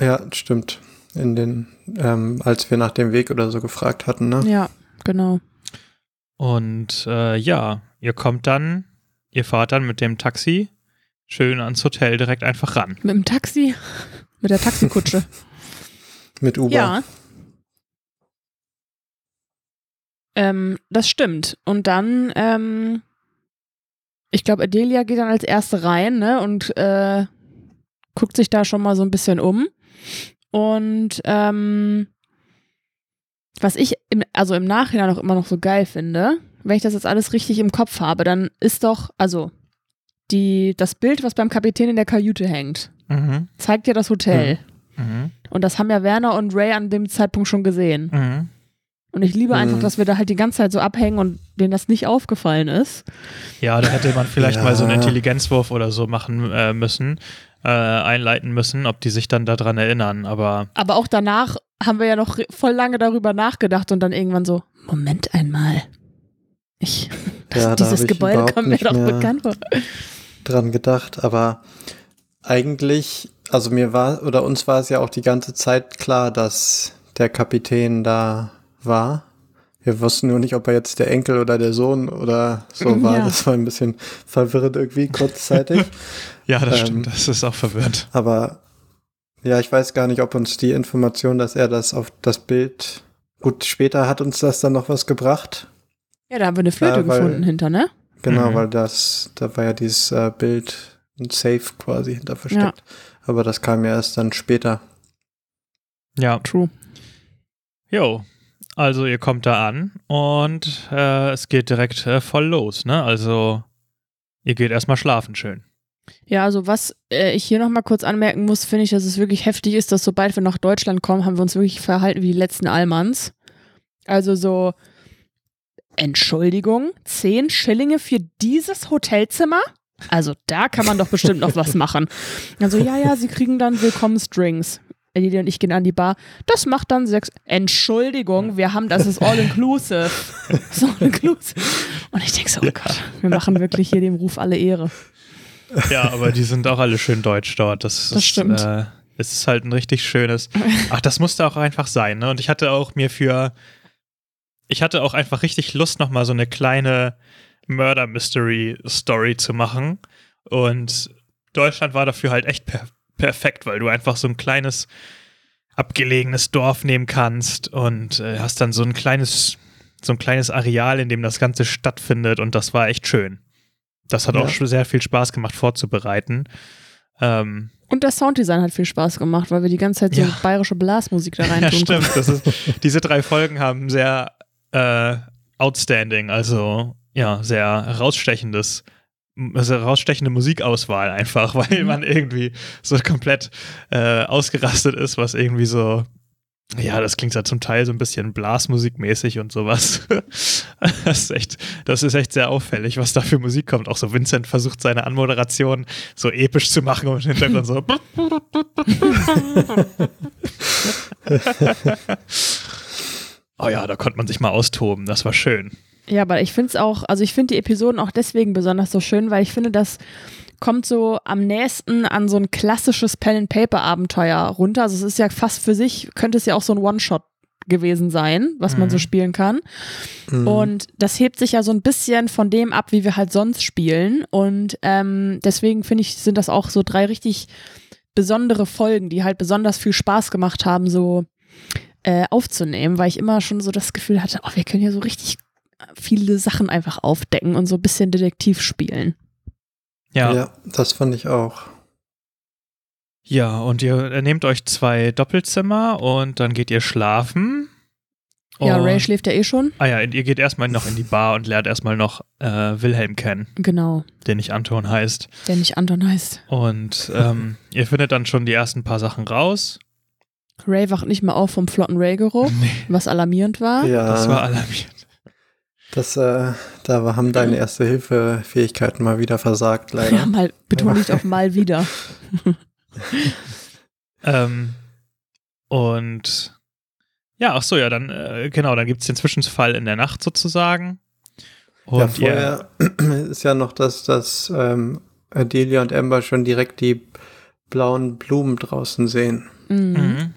Ja, stimmt. In den, ähm, als wir nach dem Weg oder so gefragt hatten, ne? Ja, genau. Und äh, ja, ihr kommt dann, ihr fahrt dann mit dem Taxi schön ans Hotel direkt einfach ran. Mit dem Taxi, <laughs> mit der Taxikutsche. Mit Uber. ja. Ähm, das stimmt. Und dann, ähm, ich glaube, Adelia geht dann als erste rein, ne, und äh, guckt sich da schon mal so ein bisschen um. Und ähm, was ich im, also im Nachhinein auch immer noch so geil finde, wenn ich das jetzt alles richtig im Kopf habe, dann ist doch, also die, das Bild, was beim Kapitän in der Kajüte hängt, Mhm. zeigt ja das Hotel. Mhm. Und das haben ja Werner und Ray an dem Zeitpunkt schon gesehen. Und ich liebe einfach, Mhm. dass wir da halt die ganze Zeit so abhängen und denen das nicht aufgefallen ist. Ja, da hätte man vielleicht Ja. mal so einen Intelligenzwurf oder so machen äh, müssen, äh, einleiten müssen, ob die sich dann daran erinnern. Aber Aber auch danach haben wir ja noch voll lange darüber nachgedacht und dann irgendwann so, Moment einmal. Ich, das, <laughs> Ja, <laughs> dieses Gebäude kommt mir nicht doch mehr- bekannt vor. dran gedacht, aber eigentlich, also mir war, oder uns war es ja auch die ganze Zeit klar, dass der Kapitän da war. Wir wussten nur nicht, ob er jetzt der Enkel oder der Sohn oder so <laughs> war. Ja. Das war ein bisschen verwirrend irgendwie kurzzeitig. <laughs> ja, das Ähm, stimmt, das ist auch verwirrend. aber ja, ich weiß gar nicht, ob uns die Information, dass er das auf das Bild, gut, später hat uns das dann noch was gebracht. Ja, da haben wir eine Flöte Ja, weil- gefunden hinter, ne? Genau, Mhm. weil das, da war ja dieses äh, Bild, ein Safe quasi hinter versteckt. Aber das kam ja erst dann später. Ja, True. jo. Also ihr kommt da an und äh, es geht direkt äh, voll los, ne? Also ihr geht erstmal schlafen schön. Ja, also was äh, ich hier nochmal kurz anmerken muss, finde ich, dass es wirklich heftig ist, dass sobald wir nach Deutschland kommen, haben wir uns wirklich verhalten wie die letzten Allmanns. Also so, Entschuldigung, 10 Schillinge für dieses Hotelzimmer? Also da kann man doch bestimmt noch was <laughs> machen. Also ja, ja, sie kriegen dann Willkommensdrinks. Eddie und ich gehen an die Bar. Das macht dann sechs. Entschuldigung, wir haben, das ist all inclusive. <laughs> Das ist all inclusive. Und ich denke so, oh Gott, wir machen wirklich hier dem Ruf alle Ehre. Ja, aber die sind auch alle schön deutsch dort. Das, Das ist, stimmt. Äh, es ist halt ein richtig schönes. Ach, das musste auch einfach sein, ne? Und ich hatte auch mir für. Ich hatte auch einfach richtig Lust, nochmal so eine kleine Murder Mystery Story zu machen. Und Deutschland war dafür halt echt per perfekt, weil du einfach so ein kleines abgelegenes Dorf nehmen kannst und äh, hast dann so ein kleines, so ein kleines Areal, in dem das Ganze stattfindet und das war echt schön. Das hat Ja. auch schon sehr viel Spaß gemacht vorzubereiten. Ähm, Und das Sounddesign hat viel Spaß gemacht, weil wir die ganze Zeit so Ja. bayerische Blasmusik da <laughs> rein ja, tun stimmt. Das ist, diese drei Folgen haben sehr äh, outstanding, also ja, sehr herausstechendes, also herausstechende Musikauswahl einfach, <laughs> weil Mhm. man irgendwie so komplett äh, ausgerastet ist, was irgendwie so, ja, das klingt ja zum Teil so ein bisschen Blasmusikmäßig und sowas. <laughs> Das ist echt, das ist echt sehr auffällig, was da für Musik kommt. Auch so Vincent versucht seine Anmoderation so episch zu machen und im Hintergrund so. <laughs> Oh ja, da konnte man sich mal austoben. Das war schön. Ja, aber ich finde es auch, also ich finde die Episoden auch deswegen besonders so schön, weil ich finde, das kommt so am nächsten an so ein klassisches Pen-and-Paper-Abenteuer runter. Also es ist ja fast für sich, könnte es ja auch so ein One-Shot gewesen sein, was man Mhm. so spielen kann. Mhm. Und das hebt sich ja so ein bisschen von dem ab, wie wir halt sonst spielen. Und ähm, deswegen finde ich, sind das auch so drei richtig besondere Folgen, die halt besonders viel Spaß gemacht haben, so äh, aufzunehmen, weil ich immer schon so das Gefühl hatte, oh, wir können hier so richtig viele Sachen einfach aufdecken und so ein bisschen Detektiv spielen. Ja. ja, das fand ich auch. Ja, und ihr nehmt euch zwei Doppelzimmer und dann geht ihr schlafen. Ja, Ray schläft ja eh schon. Ah ja, ihr geht erstmal noch in die Bar und lernt erstmal noch äh, Wilhelm kennen, Genau, der nicht Anton heißt. der nicht Anton heißt. Und ähm, <laughs> ihr findet dann schon die ersten paar Sachen raus. Ray wacht nicht mehr auf vom flotten Ray-Geruch, was alarmierend war. Ja, Das war alarmierend. Das, äh, da haben deine Erste-Hilfe-Fähigkeiten mal wieder versagt, leider. Ja, mal betont nicht auf mal wieder. <laughs> ähm, und ja, ach so, ja, dann, äh, genau, dann gibt es den Zwischenfall in der Nacht sozusagen. ja, Und ihr, vorher <clears throat> ist ja noch, dass, dass ähm, Adelia und Amber schon direkt die blauen Blumen draußen sehen. Mhm. mhm,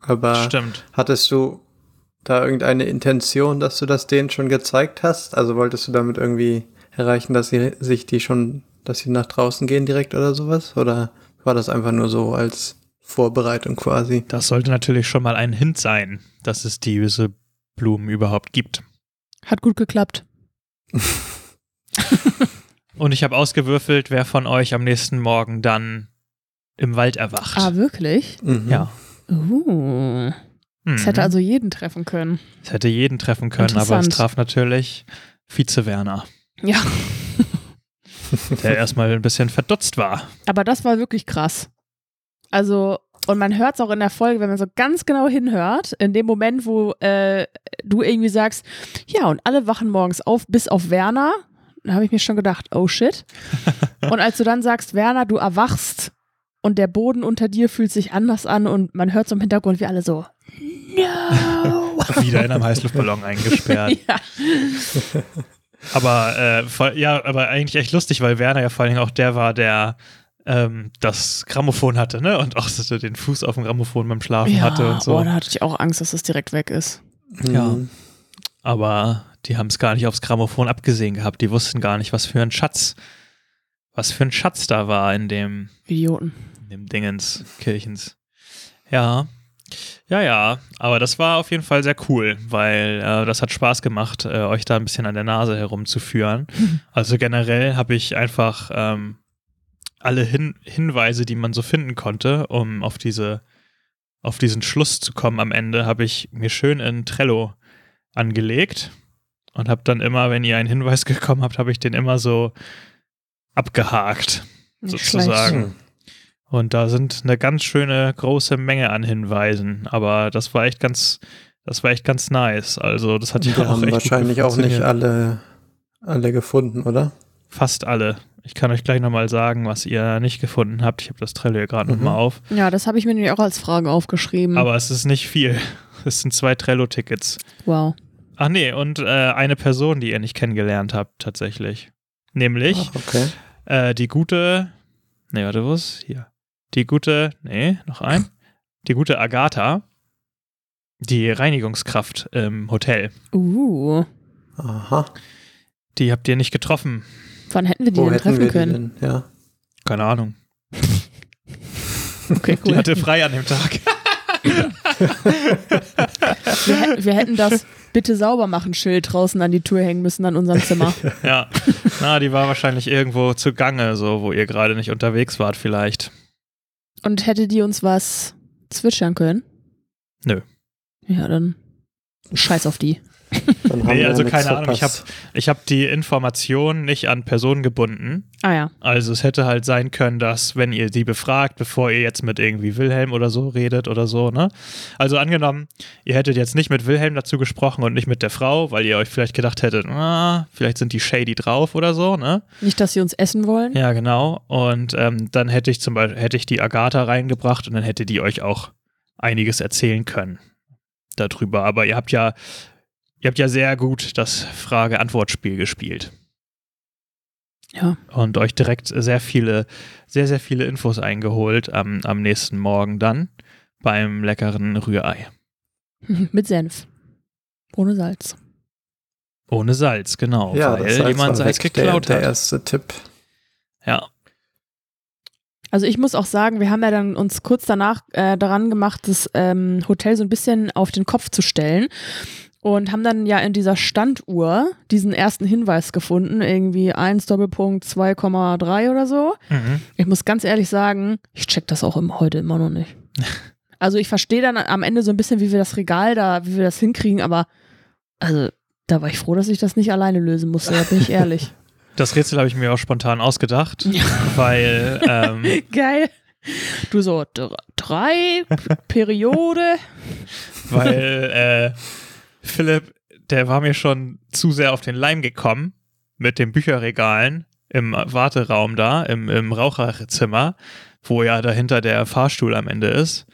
Aber stimmt. hattest du da irgendeine Intention, dass du das denen schon gezeigt hast? Also wolltest du damit irgendwie erreichen, dass sie sich die schon, dass sie nach draußen gehen direkt oder sowas? Oder war das einfach nur so als Vorbereitung quasi? Das sollte natürlich schon mal ein Hint sein, dass es diese Blumen überhaupt gibt. Hat gut geklappt. <laughs> Und ich habe ausgewürfelt, wer von euch am nächsten Morgen dann im Wald erwacht. Ah, wirklich? Mhm. ja. Uh. Mhm. hätte also jeden treffen können. Es hätte jeden treffen können, aber es traf natürlich Vize Werner, Ja. <laughs> der erstmal ein bisschen verdutzt war. Aber das war wirklich krass. Also, und man hört es auch in der Folge, wenn man so ganz genau hinhört, in dem Moment, wo äh, du irgendwie sagst, ja, und alle wachen morgens auf, bis auf Werner, da habe ich mir schon gedacht, oh shit. <laughs> und als du dann sagst, Werner, du erwachst und der Boden unter dir fühlt sich anders an und man hört so im Hintergrund, wie alle so, no. Wieder in einem Heißluftballon eingesperrt. <laughs> ja. Aber äh, voll, ja, aber eigentlich echt lustig, weil Werner ja vor allen Dingen auch der war, der ähm, das Grammophon hatte, ne? Und auch so den Fuß auf dem Grammophon beim Schlafen ja, hatte und so. oh, da hatte ich auch Angst, dass es direkt weg ist. Ja. Mhm. Aber die haben es gar nicht aufs Grammophon abgesehen gehabt. Die wussten gar nicht, was für ein Schatz, was für ein Schatz da war in dem, Idioten. In dem Dingens Kirchens. Ja. Ja, ja, aber das war auf jeden Fall sehr cool, weil äh, das hat Spaß gemacht, äh, euch da ein bisschen an der Nase herumzuführen. <laughs> Also generell habe ich einfach ähm, alle Hin Hinweise, die man so finden konnte, um auf diese auf diesen Schluss zu kommen am Ende, habe ich mir schön in Trello angelegt und habe dann immer, wenn ihr einen Hinweis <laughs> gekommen habt, habe ich den immer so abgehakt Nicht sozusagen. Hm. Und da sind eine ganz schöne große Menge an Hinweisen, aber das war echt ganz, das war echt ganz nice. Also das hat Die ja auch haben echt wahrscheinlich auch nicht alle, alle gefunden, oder? Fast alle. Ich kann euch gleich nochmal sagen, was ihr nicht gefunden habt. Ich habe das Trello hier gerade Mhm. nochmal auf. Ja, das habe ich mir nämlich auch als Frage aufgeschrieben. Aber es ist nicht viel. <laughs> Es sind zwei Trello-Tickets. wow. Ach nee, und äh, eine Person, die ihr nicht kennengelernt habt, tatsächlich. Nämlich Ach, okay. äh, die gute. Nee, warte, wo ist? Hier. Die gute. Nee, noch ein. Die gute Agatha. Die Reinigungskraft im Hotel. Uh. Aha. Die habt ihr nicht getroffen. Wann hätten wir die Wo denn treffen wir können? die denn? Ja. Keine Ahnung. Okay, Die cool. hatte frei an dem Tag. <laughs> Wir, hätten- wir hätten das Bitte sauber machen Schild draußen an die Tür hängen müssen an unserem Zimmer. <laughs> ja. Na, die war wahrscheinlich irgendwo zugange, so wo ihr gerade nicht unterwegs wart, vielleicht. Und hätte die uns was zwitschern können? Nö. Ja, dann scheiß auf die. <laughs> Dann haben Nee, wir also keine Ahnung, ich verpasst. Ich habe die Information nicht an Personen gebunden. Ah ja. Also es hätte halt sein können, dass wenn ihr die befragt, bevor ihr jetzt mit irgendwie Wilhelm oder so redet oder so, ne? Also angenommen, ihr hättet jetzt nicht mit Wilhelm dazu gesprochen und nicht mit der Frau, weil ihr euch vielleicht gedacht hättet, ah, vielleicht sind die shady drauf oder so, ne? Nicht, dass sie uns essen wollen. Ja, genau. Und ähm, dann hätte ich zum Beispiel hätte ich die Agatha reingebracht und dann hätte die euch auch einiges erzählen können darüber. Aber ihr habt ja, ihr habt ja sehr gut das Frage-Antwort-Spiel gespielt Ja. und euch direkt sehr viele, sehr, sehr viele Infos eingeholt am, am nächsten Morgen dann beim leckeren Rührei. <laughs> Mit Senf. Ohne Salz. Ohne Salz, genau, ja, weil das Salz jemand war Salz weg, geklaut der, hat. Der erste Tipp. ja. Also ich muss auch sagen, wir haben ja dann uns kurz danach äh, daran gemacht, das ähm, Hotel so ein bisschen auf den Kopf zu stellen und haben dann ja in dieser Standuhr diesen ersten Hinweis gefunden, irgendwie 1 Doppelpunkt 2,3 oder so. Mhm. Ich muss ganz ehrlich sagen, ich check das auch im, heute immer noch nicht. <laughs> Also ich verstehe dann am Ende so ein bisschen, wie wir das Regal da, wie wir das hinkriegen, aber also da war ich froh, dass ich das nicht alleine lösen musste, da bin ich ehrlich. <laughs> Das Rätsel habe ich mir auch spontan ausgedacht, Ja. weil ähm, <laughs> Geil. Du so, dr- drei, Periode. weil äh, Philipp, der war mir schon zu sehr auf den Leim gekommen mit den Bücherregalen im Warteraum da, im, im Raucherzimmer, wo ja dahinter der Fahrstuhl am Ende ist.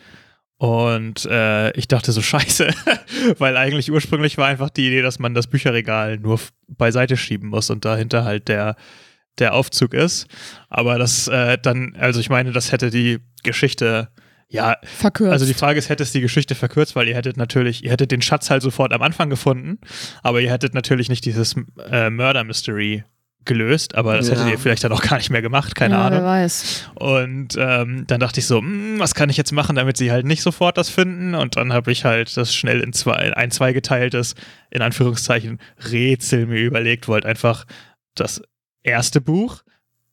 Und äh, ich dachte so, <laughs> scheiße, weil eigentlich ursprünglich war einfach die Idee, dass man das Bücherregal nur beiseite schieben muss und dahinter halt der, der Aufzug ist. Aber das äh, dann, also ich meine, das hätte die Geschichte ja, Verkürzt. also die Frage ist, hätte es die Geschichte verkürzt, weil ihr hättet natürlich, ihr hättet den Schatz halt sofort am Anfang gefunden, aber ihr hättet natürlich nicht dieses äh, Murder Mystery gelöst, aber das Ja. hättet ihr vielleicht dann auch gar nicht mehr gemacht, keine ja, Ahnung. Wer weiß. Und ähm, dann dachte ich so, hm, was kann ich jetzt machen, damit sie halt nicht sofort das finden? Und dann habe ich halt das schnell in zwei, ein zweigeteiltes, in Anführungszeichen, Rätsel mir überlegt, wollte einfach das erste Buch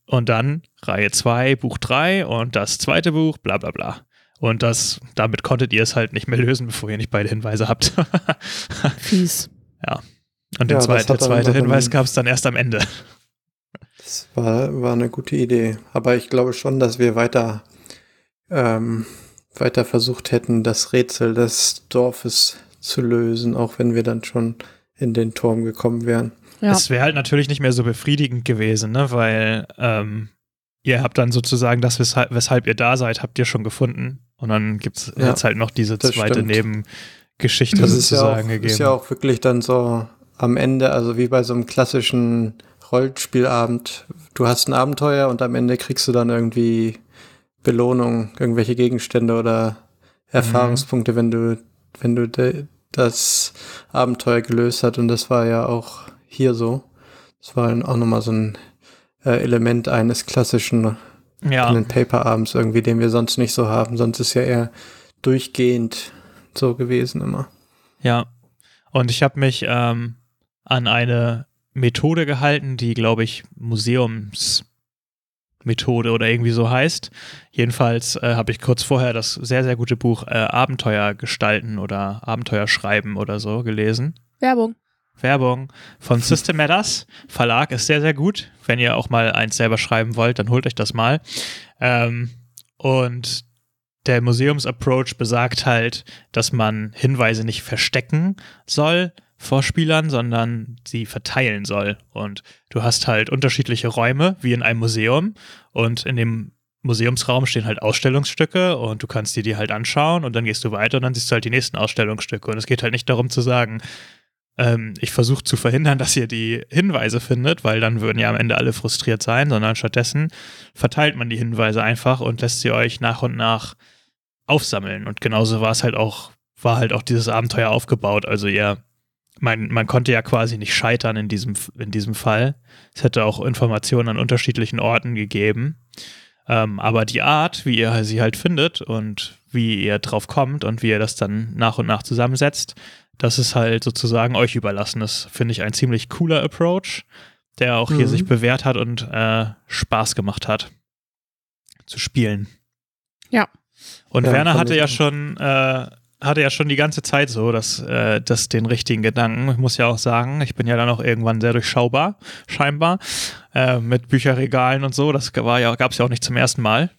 und dann Reihe 2, Buch 3 und das zweite Buch, bla bla bla. Und das, damit konntet ihr es halt nicht mehr lösen, bevor ihr nicht beide Hinweise habt. <laughs> Fies. Und den Ja, das zweite, hat dann der zweite Hinweis gab es dann erst am Ende. Das war, war eine gute Idee. Aber ich glaube schon, dass wir weiter, ähm, weiter versucht hätten, das Rätsel des Dorfes zu lösen, auch wenn wir dann schon in den Turm gekommen wären. Ja. Es wäre halt natürlich nicht mehr so befriedigend gewesen, ne? weil ähm, ihr habt dann sozusagen das, weshalb, weshalb ihr da seid, habt ihr schon gefunden. Und dann gibt es Ja, jetzt halt noch diese das zweite. Nebengeschichte Das ist ja, auch, sozusagen gegeben. ist ja auch wirklich dann so am Ende, also wie bei so einem klassischen Rollenspielabend. Du hast ein Abenteuer und am Ende kriegst du dann irgendwie Belohnung, irgendwelche Gegenstände oder Erfahrungspunkte, wenn du, wenn du de, das Abenteuer gelöst hast. Und das war ja auch hier so. Das war auch nochmal so ein äh, Element eines klassischen ja, Pen and Paper Abends irgendwie, den wir sonst nicht so haben. Sonst ist ja eher durchgehend so gewesen immer. ja. Und ich habe mich ähm, an eine Methode gehalten, die, glaube ich, Museumsmethode oder irgendwie so heißt. Jedenfalls äh, habe ich kurz vorher das sehr, sehr gute Buch äh, Abenteuer gestalten oder Abenteuer schreiben oder so gelesen. Werbung. Werbung von System Matters. Verlag ist sehr, sehr gut. Wenn ihr auch mal eins selber schreiben wollt, dann holt euch das mal. Ähm, und der Museumsapproach besagt halt, dass man Hinweise nicht verstecken soll vor Spielern, sondern sie verteilen soll. Und du hast halt unterschiedliche Räume, wie in einem Museum. Und in dem Museumsraum stehen halt Ausstellungsstücke und du kannst dir die halt anschauen und dann gehst du weiter und dann siehst du halt die nächsten Ausstellungsstücke. Und es geht halt nicht darum zu sagen, ähm, ich versuche zu verhindern, dass ihr die Hinweise findet, weil dann würden ja am Ende alle frustriert sein, sondern stattdessen verteilt man die Hinweise einfach und lässt sie euch nach und nach aufsammeln. Und genauso war es halt auch, war halt auch dieses Abenteuer aufgebaut. Also ihr, man, man konnte ja quasi nicht scheitern in diesem, in diesem Fall. Es hätte auch Informationen an unterschiedlichen Orten gegeben. Ähm, aber die Art, wie ihr sie halt findet und wie ihr drauf kommt und wie ihr das dann nach und nach zusammensetzt, das ist halt sozusagen euch überlassen. Das finde ich ein ziemlich cooler Approach, der auch hier Mhm. sich bewährt hat und äh, Spaß gemacht hat zu spielen. Ja. Und Ja, Werner hatte ja schon, äh, hatte ja schon die ganze Zeit so, dass, äh, dass den richtigen Gedanken. Ich muss ja auch sagen, ich bin ja dann auch irgendwann sehr durchschaubar, scheinbar, äh, mit Bücherregalen und so. Das war ja, gab es ja auch nicht zum ersten Mal.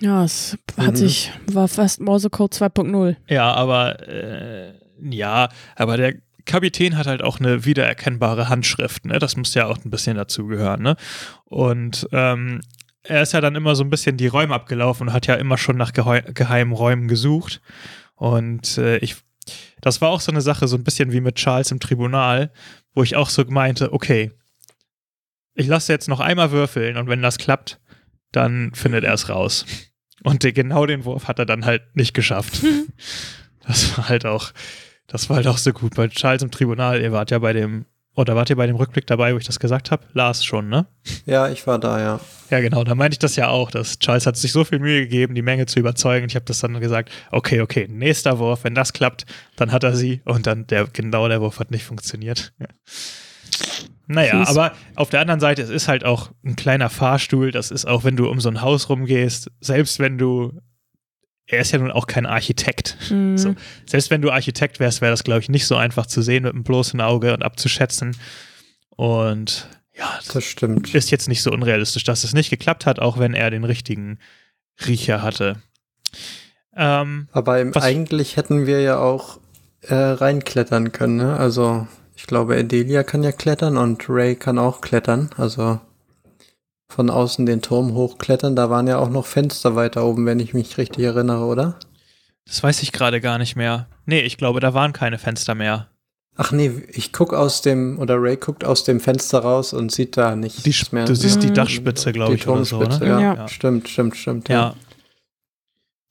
Ja, es hat Mhm. sich, war fast Morsecode 2.0. Ja, aber äh, ja, aber der Kapitän hat halt auch eine wiedererkennbare Handschrift, ne? Das muss ja auch ein bisschen dazugehören, ne? Und ähm, er ist ja dann immer so ein bisschen die Räume abgelaufen und hat ja immer schon nach geheimen Räumen gesucht. Und äh, ich, das war auch so eine Sache, so ein bisschen wie mit Charles im Tribunal, wo ich auch so meinte, okay, ich lasse jetzt noch einmal würfeln und wenn das klappt, dann findet er es raus. Und genau den Wurf hat er dann halt nicht geschafft. <laughs> Das war halt auch, das war halt auch so gut. Bei Charles im Tribunal, ihr wart ja bei dem, oder wart ihr bei dem Rückblick dabei, wo ich das gesagt habe? Lars schon, ne? Ja, ich war da, ja. Ja, genau, da meinte ich das ja auch, dass Charles hat sich so viel Mühe gegeben, die Menge zu überzeugen. Ich habe das dann gesagt, okay, okay, nächster Wurf, wenn das klappt, dann hat er sie und dann der, genau der Wurf hat nicht funktioniert. Ja. Naja, Fies. aber auf der anderen Seite, es ist halt auch ein kleiner Fahrstuhl, das ist auch, wenn du um so ein Haus rumgehst, selbst wenn du, er ist ja nun auch kein Architekt, Mhm. So. selbst wenn du Architekt wärst, wäre das, glaube ich, nicht so einfach zu sehen mit einem bloßen Auge und abzuschätzen. Und ja, Das stimmt. ist jetzt nicht so unrealistisch, dass es nicht geklappt hat, auch wenn er den richtigen Riecher hatte. Ähm, Aber im, Was- eigentlich hätten wir ja auch äh, reinklettern können, ne? Also ich glaube, Adelia kann ja klettern und Ray kann auch klettern. Also von außen den Turm hochklettern. Da waren ja auch noch Fenster weiter oben, wenn ich mich richtig erinnere, oder? Das weiß ich gerade gar nicht mehr. Nee, ich glaube, da waren keine Fenster mehr. Ach nee, ich guck aus dem, oder Ray guckt aus dem Fenster raus und sieht da nichts Die, mehr. du siehst die Mhm. Dachspitze, glaube ich, oder so, ne? ja. Ja. Stimmt, stimmt, stimmt. Ja.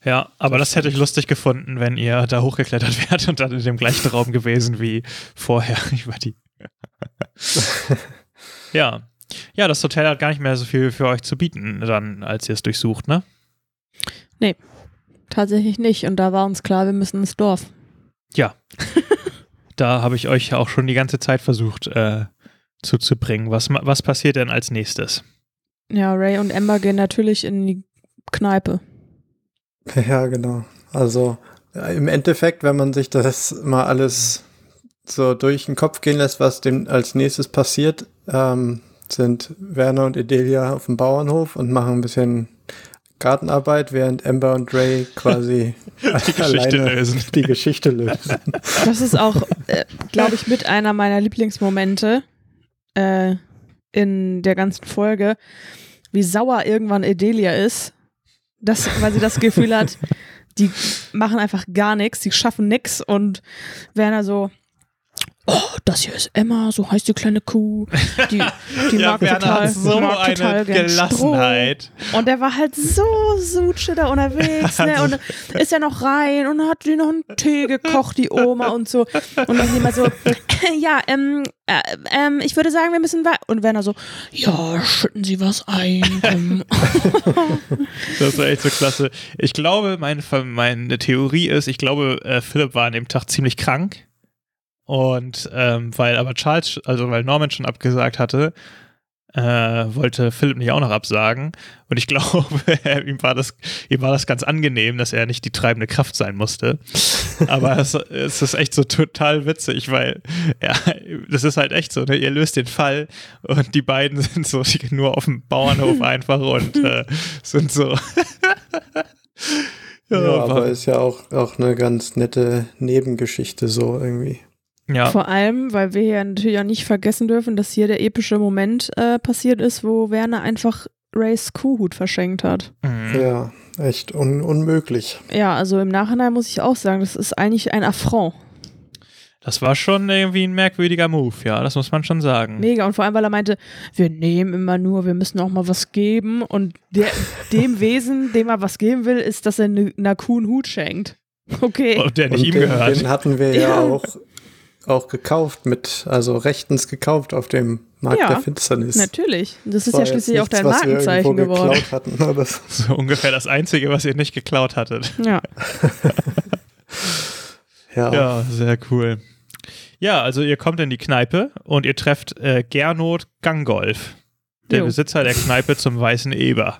Ja, aber das, Das hätte ich lustig gefunden, wenn ihr da hochgeklettert <laughs> wärt und dann in dem gleichen Raum gewesen wie vorher <laughs> über die. <laughs> ja. Ja, das Hotel hat gar nicht mehr so viel für euch zu bieten, dann, als ihr es durchsucht, ne? Tatsächlich nicht. Und da war uns klar, wir müssen ins Dorf. Ja. <laughs> da habe ich euch ja auch schon die ganze Zeit versucht äh, zuzubringen. Was, ma- was passiert denn als nächstes? Ja, Ray und Amber gehen natürlich in die Kneipe. <laughs> Ja, genau. Also im Endeffekt, wenn man sich das mal alles so durch den Kopf gehen lässt, was dem als nächstes passiert, ähm, sind Werner und Edelia auf dem Bauernhof und machen ein bisschen Gartenarbeit, während Amber und Ray quasi <laughs> Die Geschichte lösen. die Geschichte lösen. Das ist auch, äh, glaube ich, mit einer meiner Lieblingsmomente äh, in der ganzen Folge, wie sauer irgendwann Edelia ist, das, weil sie das Gefühl hat, die machen einfach gar nichts, die schaffen nichts und Werner so, oh, das hier ist Emma, so heißt die kleine Kuh, die, <laughs> die ja, mag Werner total, hat so mag eine total Gelassenheit. Stroh. Und der war halt so sutsche da unterwegs, <laughs> ne? Und ist ja noch rein und hat die noch einen Tee gekocht, die Oma und so. Und dann immer so, <laughs> ja, ähm, äh, ähm, ich würde sagen, wir müssen weiter. Und Werner so, ja, schütten Sie was ein. Das war echt so klasse. Ich glaube, meine, meine Theorie ist, ich glaube, äh, Philipp war an dem Tag ziemlich krank. Und ähm, weil aber Charles, also weil Norman schon abgesagt hatte, äh, wollte Philipp nicht auch noch absagen. Und ich <laughs> glaube, ihm war das, ihm war das ganz angenehm, dass er nicht die treibende Kraft sein musste. Aber es, es ist echt so total witzig, weil ja, das ist halt echt so, ne? Ihr löst den Fall und die beiden <laughs> sind so nur auf dem Bauernhof <laughs> einfach und äh, sind so. Ja, aber war- ist ja auch, auch eine ganz nette Nebengeschichte so irgendwie. Ja. Vor allem, weil wir ja natürlich auch nicht vergessen dürfen, dass hier der epische Moment äh, passiert ist, wo Werner einfach Rays Kuhhut verschenkt hat. Mhm. Ja, echt un unmöglich. Ja, also im Nachhinein muss ich auch sagen, das ist eigentlich ein Affront. Das war schon irgendwie ein merkwürdiger Move, ja, das muss man schon sagen. Mega. Und vor allem, weil er meinte, wir nehmen immer nur, wir müssen auch mal was geben. Und der, <laughs> dem Wesen, dem er was geben will, ist, dass er ne- einer Kuh einen Hut schenkt. Okay. Und der nicht Und ihm den, gehört. den hatten wir ja, Ja. auch, auch gekauft mit, also rechtens gekauft auf dem Markt Ja, der Finsternis. Natürlich. Das ist War ja schließlich auch dein was wir irgendwo Markenzeichen geworden. geklaut hatten. <laughs> So ungefähr das Einzige, was ihr nicht geklaut hattet. Ja. <laughs> Ja, Ja, sehr cool. Ja, also ihr kommt in die Kneipe und ihr trefft äh, Gernot Gangolf, der Jo. Besitzer der Kneipe zum Weißen Eber.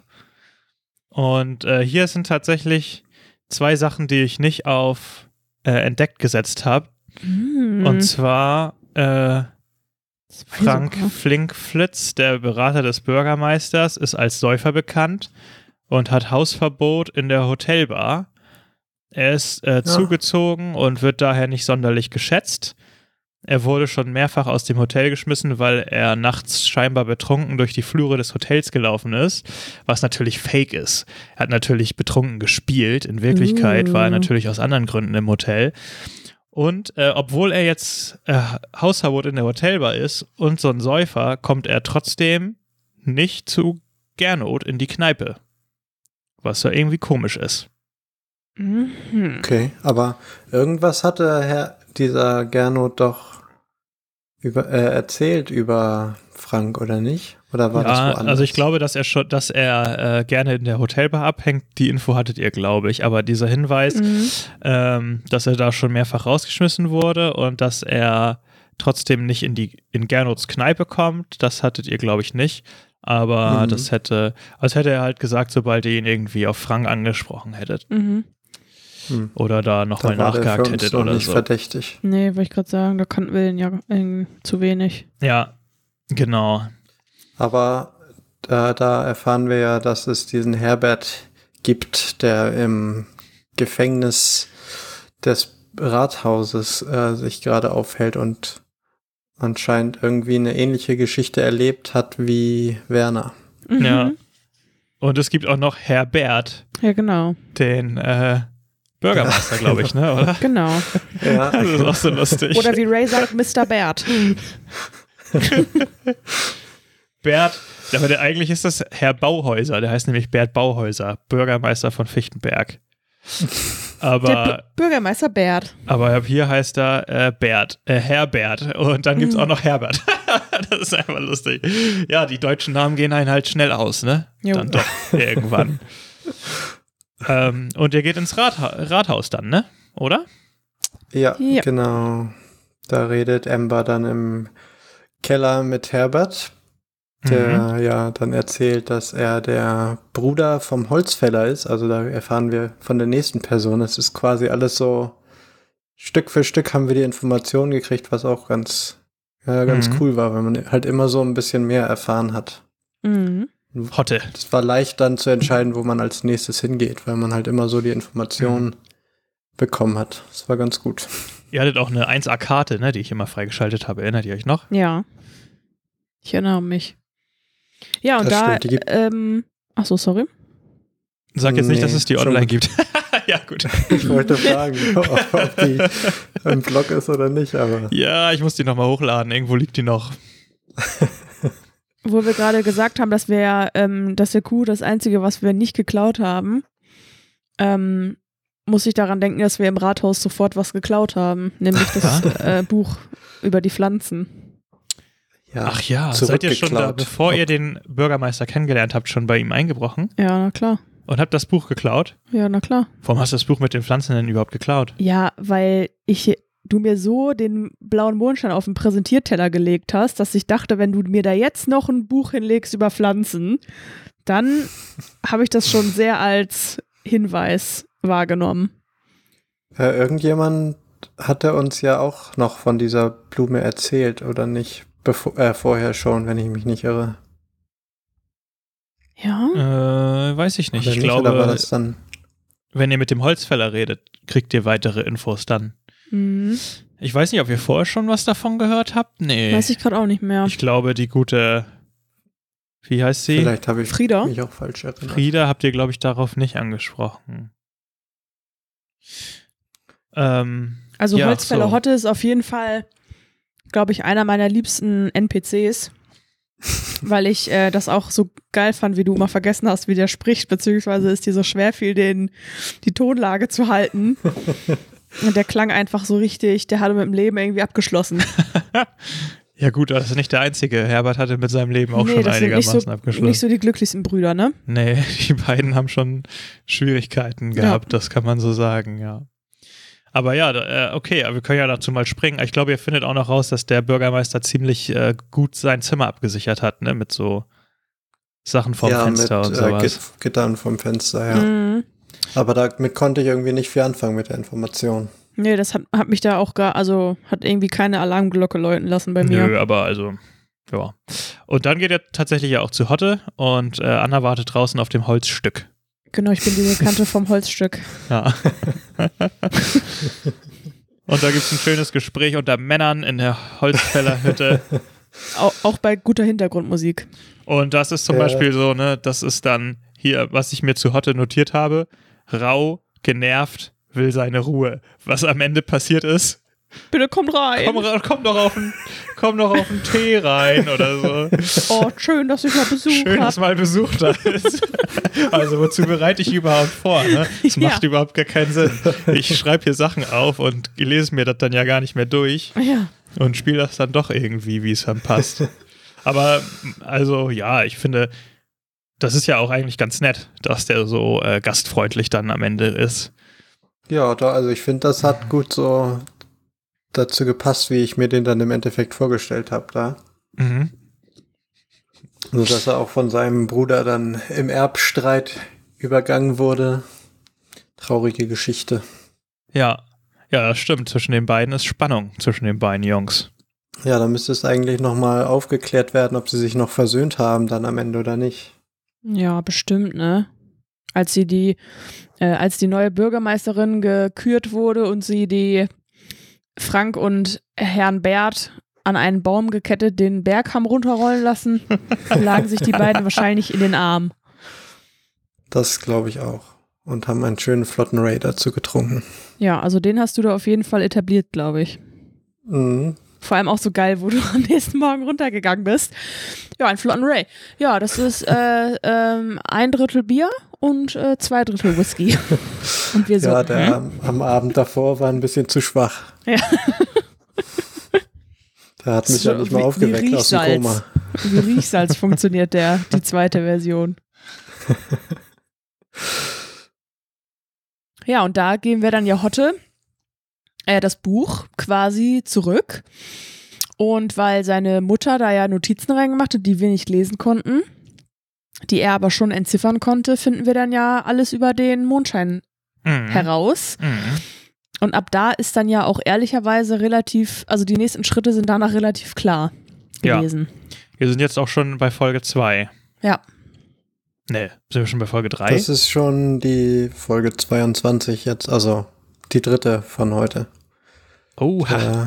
Und äh, hier sind tatsächlich zwei Sachen, die ich nicht auf äh, entdeckt gesetzt habe. Hm. Und zwar äh, Frank. Flinkflitz, der Berater des Bürgermeisters, ist als Säufer bekannt und hat Hausverbot in der Hotelbar. Er ist äh, zugezogen und wird daher nicht sonderlich geschätzt. Er wurde schon mehrfach aus dem Hotel geschmissen, weil er nachts scheinbar betrunken durch die Flure des Hotels gelaufen ist, was natürlich fake ist. Er hat natürlich betrunken gespielt. In Wirklichkeit Uh. war er natürlich aus anderen Gründen im Hotel. Und äh, obwohl er jetzt äh, Hausverbot in der Hotelbar ist und so ein Säufer, kommt er trotzdem nicht zu Gernot in die Kneipe. Was ja irgendwie komisch ist. Mhm. okay. Aber irgendwas hatte Herr, dieser Gernot doch über, äh, erzählt über Frank, oder nicht? Oder war das ja, woanders? also ich glaube, dass er schon, dass er äh, gerne in der Hotelbar abhängt. Die Info hattet ihr, glaube ich. Aber dieser Hinweis, Mhm. ähm, dass er da schon mehrfach rausgeschmissen wurde und dass er trotzdem nicht in die in Gernots Kneipe kommt, das hattet ihr, glaube ich, nicht. Aber Mhm. das hätte, als hätte er halt gesagt, sobald ihr ihn irgendwie auf Frank angesprochen hättet Mhm. Hm. oder da nochmal war der für nachgehakt uns hättet noch oder nicht so. verdächtig. Nee, wollte ich gerade sagen, da kannten wir den ja äh, zu wenig. Ja, genau. Aber äh, da erfahren wir ja, dass es diesen Herbert gibt, der im Gefängnis des Rathauses äh, sich gerade aufhält und anscheinend irgendwie eine ähnliche Geschichte erlebt hat wie Werner. Mhm. Ja. Und es gibt auch noch Herbert, Ja, genau. den äh, Bürgermeister, glaube ich, ne? Oder? <laughs> Genau. Ja, Das ist auch so lustig. Oder wie Ray sagt, Mr. Bert. Bert, aber der, eigentlich ist das Herr Bauhäuser, der heißt nämlich Bert Bauhäuser, Bürgermeister von Fichtenberg. Der Aber, B Bürgermeister Bert. aber hier heißt er äh, Bert, äh, Herbert und dann gibt es Mhm. auch noch Herbert. <laughs> das ist einfach lustig. Ja, die deutschen Namen gehen einen halt schnell aus, ne? Jo. Dann doch, irgendwann. <laughs> ähm, und er geht ins Ratha Rathaus dann, ne? Oder? ja, Ja. genau. Da redet Amber dann im Keller mit Herbert, der Mhm. ja dann erzählt, dass er der Bruder vom Holzfäller ist. Also da erfahren wir von der nächsten Person. Es ist quasi alles so Stück für Stück haben wir die Informationen gekriegt, was auch ganz, ja, ganz Mhm. cool war, weil man halt immer so ein bisschen mehr erfahren hat. Mhm. Hotte. Es war leicht dann zu entscheiden, wo man als nächstes hingeht, weil man halt immer so die Informationen bekommen hat. Das war ganz gut. Ihr hattet auch eine 1A-Karte, ne, die ich immer freigeschaltet habe. Erinnert ihr euch noch? Ja. Ich erinnere mich. Ja, und Das da, stimmt, ähm, ach so, sorry. Sag jetzt nicht, dass Nee, es die online gibt. <laughs> ja, gut. Ich wollte fragen, <laughs> ob, ob die im Blog ist oder nicht, aber Ja, ich muss die nochmal hochladen. Irgendwo liegt die noch. <laughs> Wo wir gerade gesagt haben, dass wir, ähm, dass der Kuh das Einzige, was wir nicht geklaut haben, ähm, muss ich daran denken, dass wir im Rathaus sofort was geklaut haben, nämlich das <laughs> äh, Buch über die Pflanzen. ja. Ach ja, seid ihr schon da, bevor ihr den Bürgermeister kennengelernt habt, schon bei ihm eingebrochen Ja, na klar. und habt das Buch geklaut? Ja, na klar. Warum hast du das Buch mit den Pflanzen denn überhaupt geklaut? Ja, weil ich du mir so den blauen Mondstein auf den Präsentierteller gelegt hast, dass ich dachte, wenn du mir da jetzt noch ein Buch hinlegst über Pflanzen, dann <laughs> habe ich das schon sehr als Hinweis wahrgenommen. Äh, irgendjemand hatte uns ja auch noch von dieser Blume erzählt, oder nicht? Bevor, äh, vorher schon, wenn ich mich nicht irre. Ja. Äh, weiß ich nicht. Oder ich nicht, glaube, das dann. wenn ihr mit dem Holzfäller redet, kriegt ihr weitere Infos dann. Mhm. Ich weiß nicht, ob ihr vorher schon was davon gehört habt. Nee. Weiß ich gerade auch nicht mehr. Ich glaube, die gute, wie heißt sie? Vielleicht habe ich Frieda? mich auch falsch erinnert. Frieda habt ihr, glaube ich, darauf nicht angesprochen. Ähm, Also ja, Holzfäller so. Hotte ist auf jeden Fall, glaube ich, einer meiner liebsten NPCs. <laughs> weil ich äh, das auch so geil fand, wie du immer vergessen hast, wie der spricht, beziehungsweise es dir so schwer fiel, den, die Tonlage zu halten. <laughs> Und der klang einfach so richtig, der hatte mit dem Leben irgendwie abgeschlossen. <laughs> ja gut, das ist nicht der einzige. Herbert hatte mit seinem Leben auch Nee, schon das sind nicht einigermaßen so, abgeschlossen. nicht so die glücklichsten Brüder, ne? nee, <laughs> die beiden haben schon Schwierigkeiten Ja. gehabt, das kann man so sagen, ja. Aber ja, äh, okay, aber wir können ja dazu mal springen. Ich glaube, ihr findet auch noch raus, dass der Bürgermeister ziemlich äh, gut sein Zimmer abgesichert hat, ne? Mit so Sachen vom ja, Fenster mit und äh, sowas. Git Gittern vom Fenster, ja. Mhm. Aber damit konnte ich irgendwie nicht viel anfangen mit der Information. Nee, das hat, hat mich da auch gar, also hat irgendwie keine Alarmglocke läuten lassen bei mir. Nö, aber also, ja. Und dann geht er tatsächlich ja auch zu Hotte und äh, Anna wartet draußen auf dem Holzstück. Genau, ich bin die Bekannte vom Holzstück. Ja. und da gibt es ein schönes Gespräch unter Männern in der Holzfällerhütte. Auch, auch bei guter Hintergrundmusik. Und das ist zum Ja. Beispiel so, ne, das ist dann hier, was ich mir zu Hotte notiert habe. Rau, genervt, will seine Ruhe. Was am Ende passiert ist, Bitte kommt rein. komm, komm doch auf den, komm doch auf den Tee rein oder so. Oh, schön, dass ich mal Besuch Schön, dass habe. mal Besuch da ist. Also wozu bereite ich überhaupt vor? Ne? Das <laughs> Ja. macht überhaupt gar keinen Sinn. Ich schreibe hier Sachen auf und lese mir das dann ja gar nicht mehr durch Ja. und spiele das dann doch irgendwie, wie es dann passt. Aber also ja, ich finde, das ist ja auch eigentlich ganz nett, dass der so äh, gastfreundlich dann am Ende ist. Ja, da, also ich finde, das hat gut so dazu gepasst, wie ich mir den dann im Endeffekt vorgestellt habe da. Mhm. Also, dass er auch von seinem Bruder dann im Erbstreit übergangen wurde. Traurige Geschichte. Ja, ja, das stimmt. Zwischen den beiden ist Spannung, zwischen den beiden Jungs. Ja, da müsste es eigentlich nochmal aufgeklärt werden, ob sie sich noch versöhnt haben dann am Ende oder nicht. Ja, bestimmt, ne? Als sie die, äh, als die neue Bürgermeisterin gekürt wurde und sie die Frank und Herrn Bert an einen Baum gekettet den Berg haben runterrollen lassen, <laughs> lagen sich die beiden wahrscheinlich in den Arm. Das glaube ich auch. Und haben einen schönen flotten Ray dazu getrunken. Ja, also den hast du da auf jeden Fall etabliert, glaube ich. Mhm. Vor allem auch so geil, wo du <laughs> am nächsten Morgen runtergegangen bist. Ja, ein flotten Ray. Ja, das ist äh, ähm, ein Drittel Bier und äh, zwei Drittel Whisky. <laughs> Und wir so. Ja, der hm? am, Abend davor war ein bisschen zu schwach. Ja. <laughs> Der hat mich So ja nicht mal wie- wie aufgeweckt aus dem. Koma. Wie Riechsalz funktioniert der, die zweite Version. Ja, und da geben wir dann ja Hotte äh, das Buch quasi zurück. Und weil seine Mutter da ja Notizen reingemacht hat, die wir nicht lesen konnten, die er aber schon entziffern konnte, finden wir dann ja alles über den Mondschein Mhm. heraus. Mhm. Und ab da ist dann ja auch ehrlicherweise relativ, also die nächsten Schritte sind danach relativ klar Ja. gewesen. Wir sind jetzt auch schon bei Folge 2. Ja. Nee, sind wir schon bei Folge 3? Das ist schon die Folge 22 jetzt, also die dritte von heute. Oha. Äh,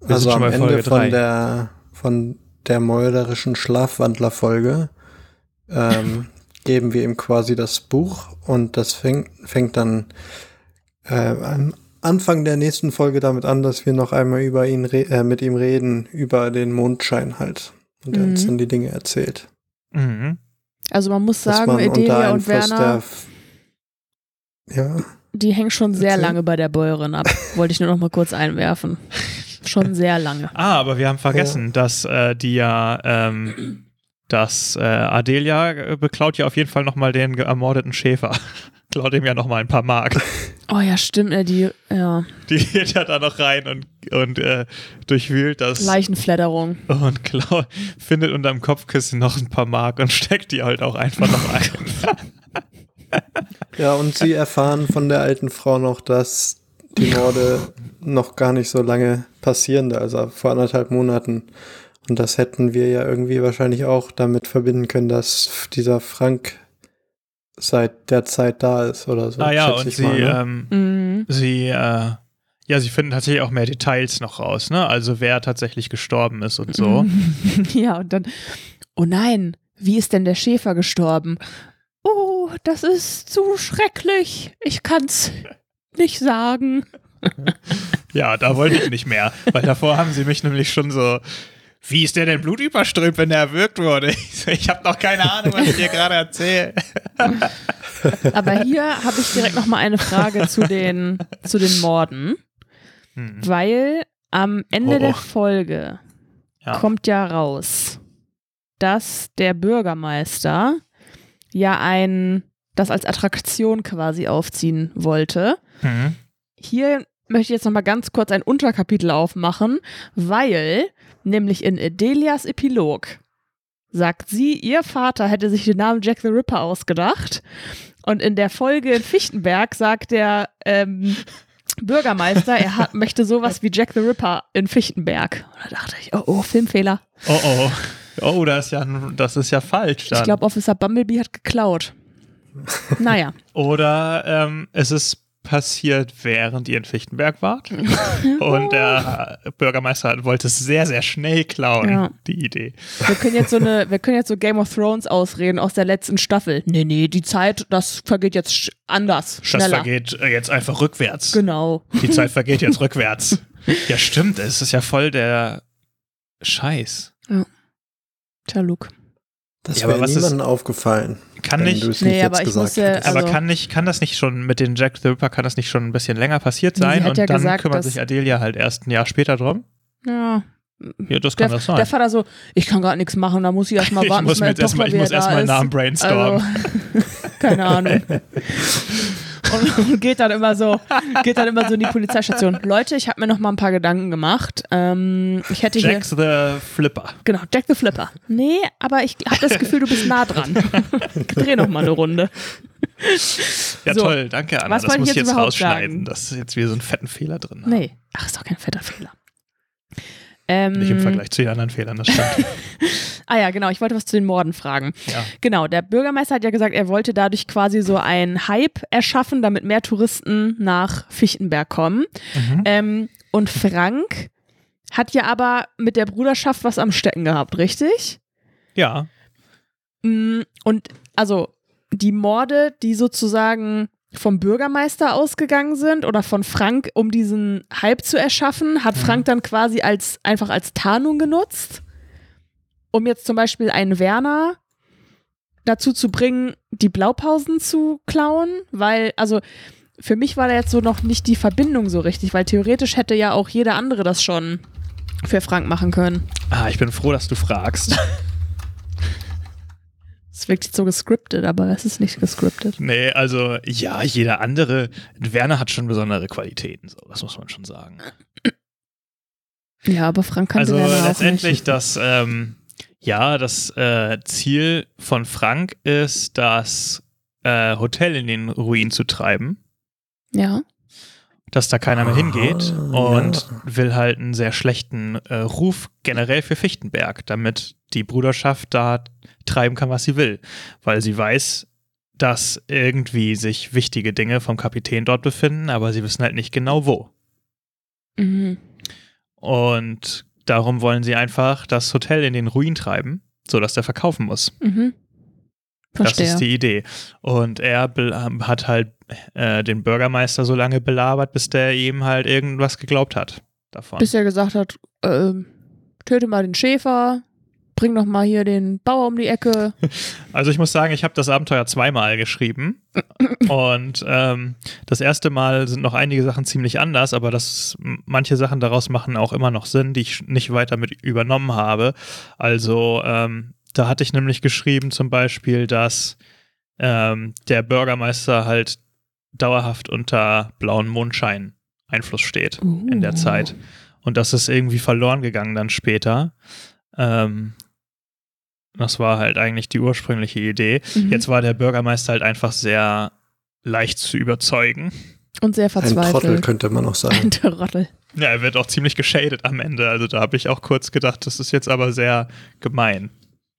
sind also schon am Ende von der von der meulerischen Schlafwandler-Folge ähm, <laughs> geben wir ihm quasi das Buch und das fängt, fängt dann äh, am Anfang der nächsten Folge damit an, dass wir noch einmal über ihn re äh, mit ihm reden, über den Mondschein halt. Und er uns Mhm. dann die Dinge erzählt. Mhm. Also man muss sagen, man unter Edelia und Werner, ja, die hängen schon sehr Erzähl. lange bei der Bäuerin ab. <laughs> Wollte ich nur noch mal kurz einwerfen. Schon sehr lange. Ah, aber wir haben vergessen, dass äh, die ja, ähm, dass äh, Adelia äh, beklaut ja auf jeden Fall nochmal den ge- ermordeten Schäfer. <laughs> klaut ihm ja nochmal ein paar Mark. Oh ja, stimmt, äh, die ja, Die geht ja da noch rein und, und äh, durchwühlt das Leichenfledderung. und klaut, findet unterm Kopfkissen noch ein paar Mark und steckt die halt auch einfach noch ein. <laughs> Ja, und sie erfahren von der alten Frau noch, dass die Morde noch gar nicht so lange passieren, also vor anderthalb Monaten. Und das hätten wir ja irgendwie wahrscheinlich auch damit verbinden können, dass dieser Frank seit der Zeit da ist oder so. ah ja, und ich sie, mal, ne? ähm, Mhm. sie, äh, ja, sie finden tatsächlich auch mehr Details noch raus, ne? Also wer tatsächlich gestorben ist und so. <laughs> Ja, und dann, oh nein, wie ist denn der Schäfer gestorben? Oh, das ist zu schrecklich. Ich kann's nicht sagen. <laughs> Ja, da wollte ich nicht mehr, weil davor haben sie mich nämlich schon so. Wie ist der denn blutüberströmt, wenn der erwürgt wurde? <laughs> Ich, so, ich habe noch keine Ahnung, was ich dir gerade erzähle. <laughs> Aber hier habe ich direkt noch mal eine Frage zu den, zu den Morden, Hm. weil am Ende Oh. der Folge Ja. kommt ja raus, dass der Bürgermeister ja ein, das als Attraktion quasi aufziehen wollte. Hm. Hier möchte ich jetzt noch mal ganz kurz ein Unterkapitel aufmachen, weil nämlich in Adelias Epilog sagt sie, ihr Vater hätte sich den Namen Jack the Ripper ausgedacht. Und in der Folge in Fichtenberg sagt der ähm, Bürgermeister, er hat, möchte sowas wie Jack the Ripper in Fichtenberg. Und da dachte ich, oh, oh, Filmfehler. Oh oh. Oh, das ist ja, das ist ja falsch. Dann. Ich glaube, Officer Bumblebee hat geklaut. <laughs> Naja. Oder ähm, es ist passiert, während ihr in Fichtenberg wart. <laughs> Und der Bürgermeister wollte es sehr, sehr schnell klauen, Ja. die Idee. Wir können jetzt so eine, wir können jetzt so Game of Thrones ausreden aus der letzten Staffel. Nee, nee, die Zeit, das vergeht jetzt anders, Das schneller. vergeht äh, jetzt einfach rückwärts. Genau. Die Zeit vergeht jetzt <laughs> rückwärts. Ja, stimmt. Es ist ja voll der Scheiß. Tja, Luke. Das Ja, aber wäre was ist- niemandem aufgefallen, Kann nicht. es Nee, nicht aber jetzt ich hättest. Also- aber kann nicht, kann das nicht schon mit den Jack the Ripper, kann das nicht schon ein bisschen länger passiert sein hat und ja dann gesagt, kümmert sich Adelia halt erst ein Jahr später drum? Ja. Ja, das Der, kann das sein. der Vater so, ich kann gerade nichts machen, da muss ich erstmal <laughs> ich warten, muss ich muss erstmal da einen Namen ist. brainstormen. Also, <laughs> keine Ahnung. <laughs> Und, und <laughs> geht dann immer so, geht dann immer so in die Polizeistation. Leute, ich habe mir noch mal ein paar Gedanken gemacht. Ähm, ich hätte hier Jack the Flipper. Genau, Jack the Flipper. Nee, aber ich habe das Gefühl, du bist nah dran. <laughs> Dreh noch mal eine Runde. Ja, So. toll, danke, Anna. Was das muss ich jetzt jetzt rausschneiden. Das ist jetzt wieder so einen fetten Fehler drin. Nee. Ach, ist doch kein fetter Fehler. Ähm, Nicht im Vergleich zu den anderen Fehlern, das stimmt. <laughs> Ah ja, genau, ich wollte was zu den Morden fragen. ja. Genau, der Bürgermeister hat ja gesagt, er wollte dadurch quasi so einen Hype erschaffen, damit mehr Touristen nach Fichtenberg kommen. Mhm. Ähm, und Frank hat ja aber mit der Bruderschaft was am Stecken gehabt, richtig? Ja. Mm, Und also die Morde, die sozusagen vom Bürgermeister ausgegangen sind oder von Frank, um diesen Hype zu erschaffen, hat Frank dann quasi als einfach als Tarnung genutzt, um jetzt zum Beispiel einen Werner dazu zu bringen, die Blaupausen zu klauen, weil, also für mich war da jetzt so noch nicht die Verbindung so richtig, weil theoretisch hätte ja auch jeder andere das schon für Frank machen können. Ah, ich bin froh, dass du fragst. Es wirkt jetzt so gescriptet, aber es ist nicht gescriptet. nee, also ja, jeder andere. Werner hat schon besondere Qualitäten, so, das muss man schon sagen. Ja, aber Frank kannte Also Werner auch letztendlich nicht. das, ähm, ja, das äh, Ziel von Frank ist, das äh, Hotel in den Ruin zu treiben, Ja. dass da keiner mehr hingeht Ah, und ja. will halt einen sehr schlechten äh, Ruf generell für Fichtenberg, damit die Bruderschaft da treiben kann, was sie will, weil sie weiß, dass irgendwie sich wichtige Dinge vom Kapitän dort befinden, aber sie wissen halt nicht genau wo. Mhm. Und darum wollen sie einfach das Hotel in den Ruin treiben, sodass der verkaufen muss. Mhm. Verstehe. Das ist die Idee. Und er ähm, hat halt äh, den Bürgermeister so lange belabert, bis der ihm halt irgendwas geglaubt hat davon. Bis er gesagt hat, ähm, töte mal den Schäfer, bring noch mal hier den Bauer um die Ecke. <laughs> Also ich muss sagen, ich habe das Abenteuer zweimal geschrieben. <clears throat> Und ähm, das erste Mal sind noch einige Sachen ziemlich anders, aber das, manche Sachen daraus machen auch immer noch Sinn, die ich nicht weiter mit übernommen habe. Also ähm, da hatte ich nämlich geschrieben zum Beispiel, dass ähm, der Bürgermeister halt dauerhaft unter blauen Mondschein Einfluss steht in der Uh. Zeit. Und das ist irgendwie verloren gegangen dann später. Ähm, das war halt eigentlich die ursprüngliche Idee. Mhm. Jetzt war der Bürgermeister halt einfach sehr leicht zu überzeugen. Und sehr Ein Trottel verzweifelt. könnte man auch sagen. <laughs> Ein Trottel. Ja, er wird auch ziemlich geschadet am Ende. Also da habe ich auch kurz gedacht, das ist jetzt aber sehr gemein.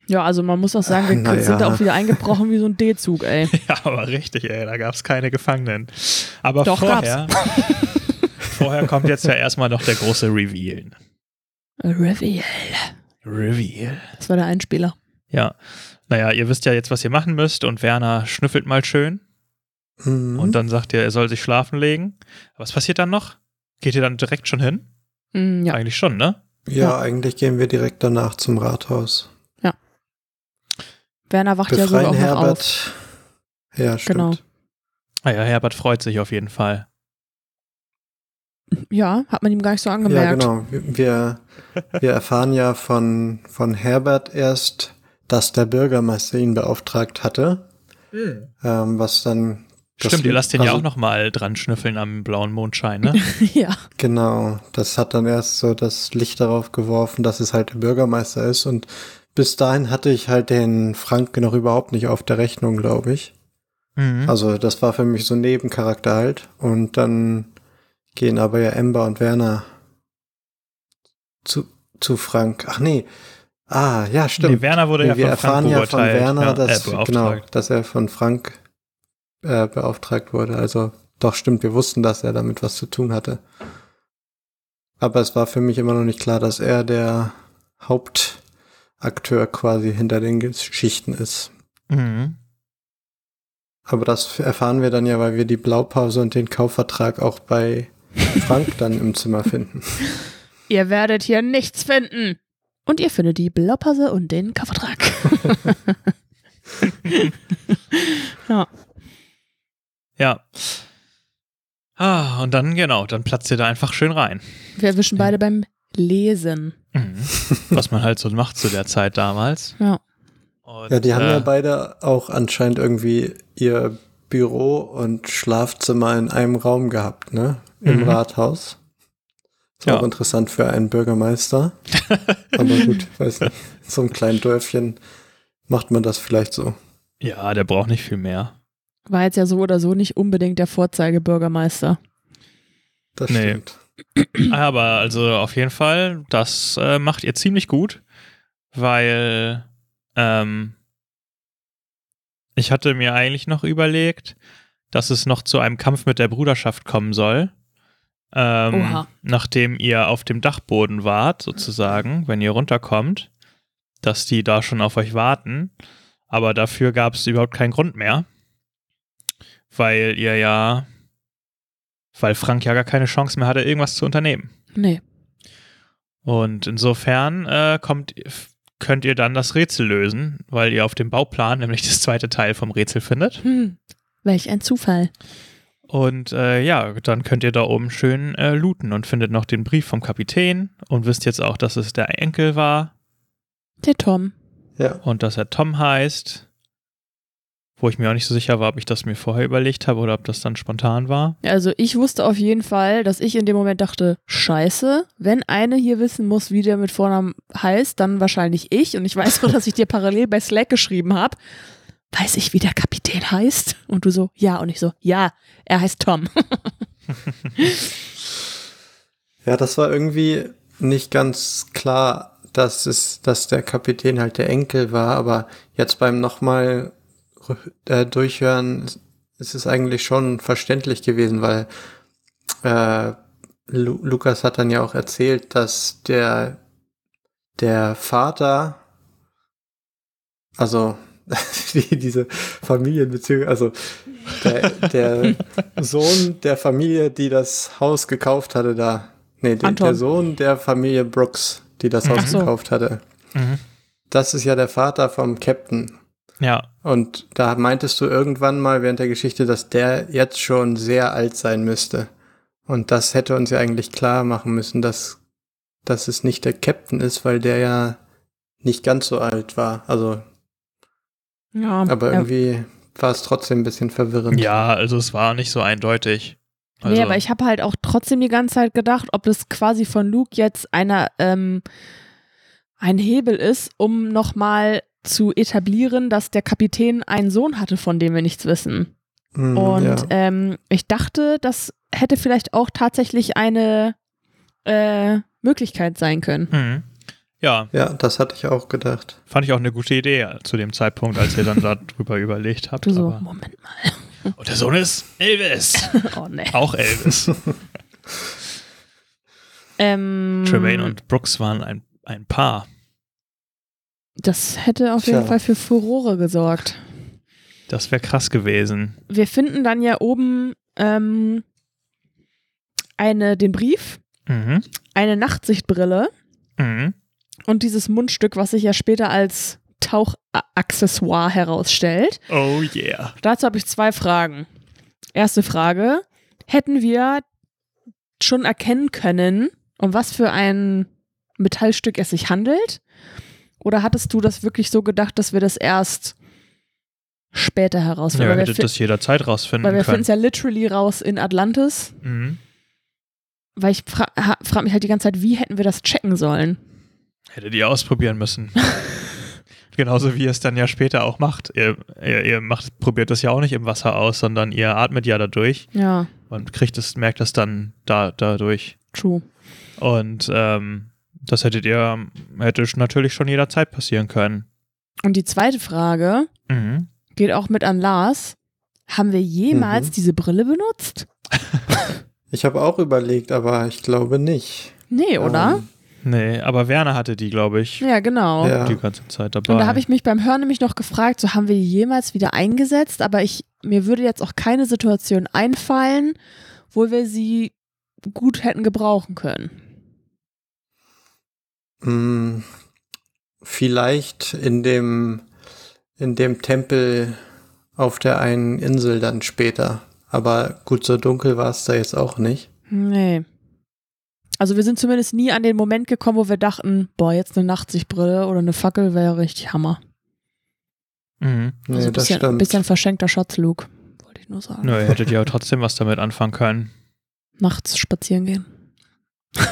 Ja, also man muss auch sagen, wir Na sind ja. auch wieder eingebrochen wie so ein D-Zug, ey. <laughs> Ja, aber richtig, ey, da gab es keine Gefangenen. Aber Doch, vorher, <laughs> vorher kommt jetzt ja erstmal noch der große Reveal. Reveal. Reveal. Das war der Einspieler. Ja. Naja, ihr wisst ja jetzt, was ihr machen müsst und Werner schnüffelt mal schön Mhm. und dann sagt ihr, er soll sich schlafen legen. Was passiert dann noch? Geht ihr dann direkt schon hin? Mm, ja. Eigentlich schon, ne? ja, Ja. eigentlich gehen wir direkt danach zum Rathaus. Werner wacht ja sogar Befreien auch noch auf. Herbert. Ja, stimmt. Genau. Ah ja, Herbert freut sich auf jeden Fall. Ja, hat man ihm gar nicht so Ja, angemerkt. genau. Wir, wir erfahren ja von, von Herbert erst, dass der Bürgermeister ihn beauftragt hatte. Ähm, was dann. Stimmt, ihr lasst den ja also- auch nochmal dran schnüffeln am blauen Mondschein, ne? <laughs> ja. Genau, das hat dann erst so das Licht darauf geworfen, dass es halt der Bürgermeister ist. Und bis dahin hatte ich halt den Frank noch überhaupt nicht auf der Rechnung, glaube ich. mhm. Also das war für mich so ein Nebencharakter halt. Und dann gehen aber ja Ember und Werner zu, zu Frank. Ach nee. Ah, ja, stimmt. Nee, Werner wurde Nee, ja wir von Frank erfahren ja von. Werner, ja, dass, äh, genau, dass er von Frank äh, beauftragt wurde. Also doch stimmt, wir wussten, dass er damit was zu tun hatte. Aber es war für mich immer noch nicht klar, dass er der Hauptakteur quasi hinter den Geschichten ist. Mhm. Aber das erfahren wir dann ja, weil wir die Blaupause und den Kaufvertrag auch bei Frank dann im Zimmer finden. <laughs> Ihr werdet hier nichts finden. Und ihr findet die Blaupause und den Kaufvertrag. <laughs> ja. Ja. Ah, und dann, genau, dann platzt ihr da einfach schön rein. Wir erwischen beide beim Lesen. Mhm. Was man halt so macht zu der Zeit damals. Ja. Und, Ja, die haben äh, ja beide auch anscheinend irgendwie ihr Büro und Schlafzimmer in einem Raum gehabt, ne? Im Mhm. Rathaus. Ist Ja. auch interessant für einen Bürgermeister. <laughs> Aber gut, weiß nicht. So einem kleinen Dörfchen macht man das vielleicht so. Ja, der braucht nicht viel mehr. War jetzt ja so oder so nicht unbedingt der Vorzeigebürgermeister. Das Nee. stimmt. <clears throat> Aber also auf jeden Fall, das äh, macht ihr ziemlich gut, weil ähm, ich hatte mir eigentlich noch überlegt, dass es noch zu einem Kampf mit der Bruderschaft kommen soll. Ähm, nachdem ihr auf dem Dachboden wart, sozusagen, wenn ihr runterkommt, dass die da schon auf euch warten. Aber dafür gab es überhaupt keinen Grund mehr, weil ihr ja, weil Frank ja gar keine Chance mehr hatte, irgendwas zu unternehmen. Nee. Und insofern äh, kommt, könnt ihr dann das Rätsel lösen, weil ihr auf dem Bauplan nämlich das zweite Teil vom Rätsel findet. Hm. Welch ein Zufall. Und äh, ja, dann könnt ihr da oben schön äh, looten und findet noch den Brief vom Kapitän und wisst jetzt auch, dass es der Enkel war Der Tom. Ja. und dass er Tom heißt. Wo ich mir auch nicht so sicher war, ob ich das mir vorher überlegt habe oder ob das dann spontan war. Also ich wusste auf jeden Fall, dass ich in dem Moment dachte, scheiße, wenn eine hier wissen muss, wie der mit Vornamen heißt, dann wahrscheinlich ich. Und ich weiß nur, <laughs> dass ich dir parallel bei Slack geschrieben habe. Weiß ich, wie der Kapitän heißt? Und du so, ja. Und ich so, ja, er heißt Tom. <laughs> Ja, das war irgendwie nicht ganz klar, dass es, dass der Kapitän halt der Enkel war, aber jetzt beim nochmal äh, durchhören ist es eigentlich schon verständlich gewesen, weil äh, Lu Lukas hat dann ja auch erzählt, dass der der Vater, also <laughs> die, diese Familienbeziehung, also der, der <laughs> Sohn der Familie, die das Haus gekauft hatte, da, nee, der, der Sohn der Familie Brooks, die das Haus Ach so. gekauft hatte, das ist ja der Vater vom Captain. Ja, Und da meintest du irgendwann mal während der Geschichte, dass der jetzt schon sehr alt sein müsste. Und das hätte uns ja eigentlich klar machen müssen, dass, dass es nicht der Captain ist, weil der ja nicht ganz so alt war. Also, Ja, aber ja. irgendwie war es trotzdem ein bisschen verwirrend. ja, also es war nicht so eindeutig. Also, nee, aber ich habe halt auch trotzdem die ganze Zeit gedacht, ob das quasi von Luke jetzt einer, ähm, ein Hebel ist, um nochmal zu etablieren, dass der Kapitän einen Sohn hatte, von dem wir nichts wissen. Mm, Und ja. ähm, ich dachte, das hätte vielleicht auch tatsächlich eine äh, Möglichkeit sein können. Mhm. Ja, ja, das hatte ich auch gedacht. fand ich auch eine gute Idee zu dem Zeitpunkt, als ihr dann <laughs> darüber überlegt habt. Du so, aber- Moment mal. <laughs> Und der Sohn ist Elvis. <laughs> Oh nee. Auch Elvis. Ähm, Tremaine und Brooks waren ein, ein Paar. Das hätte auf jeden Tja. Fall für Furore gesorgt. Das wäre krass gewesen. Wir finden dann ja oben ähm, eine, den Brief, Mhm. eine Nachtsichtbrille Mhm. Und dieses Mundstück, was sich ja später als Tauchaccessoire herausstellt. Oh yeah. Dazu habe ich zwei Fragen. Erste Frage: Hätten wir schon erkennen können, um was für ein Metallstück es sich handelt? Oder hattest du das wirklich so gedacht, dass wir das erst später Ja, herausfinden? weil wir, hättet das jederzeit rausfinden weil wir finden können. es ja literally raus in Atlantis. Mhm. Weil ich fra frage mich halt die ganze Zeit, wie hätten wir das checken sollen? Hättet ihr ausprobieren müssen. <laughs> Genauso wie ihr es dann ja später auch macht. Ihr, ihr, ihr macht, probiert das ja auch nicht im Wasser aus, sondern ihr atmet ja dadurch Ja, und kriegt es, merkt es dann da, dadurch. true. Und ähm, das hättet ihr, hätte natürlich schon jederzeit passieren können. Und die zweite Frage Mhm. geht auch mit an Lars. Haben wir jemals Mhm. diese Brille benutzt? <laughs> Ich habe auch überlegt, aber ich glaube nicht. Nee, oder? Ähm, Nee, aber Werner hatte die, glaube ich, ja, genau. Ja. die ganze Zeit dabei. Und da habe ich mich beim Hören nämlich noch gefragt, so haben wir die jemals wieder eingesetzt, aber ich, mir würde jetzt auch keine Situation einfallen, wo wir sie gut hätten gebrauchen können. mh, vielleicht in dem, in dem Tempel auf der einen Insel dann später. Aber gut, so dunkel war es da jetzt auch nicht. Nee. Also wir sind zumindest nie an den Moment gekommen, wo wir dachten, boah, jetzt eine Nachtsichtbrille oder eine Fackel wäre richtig Hammer. Mhm. Nee, also ein das bisschen, stimmt. bisschen verschenkter Schatz, Luke. Wollte ich nur sagen. Nö, ihr hättet ja trotzdem was damit anfangen können. Nachts spazieren gehen. <laughs>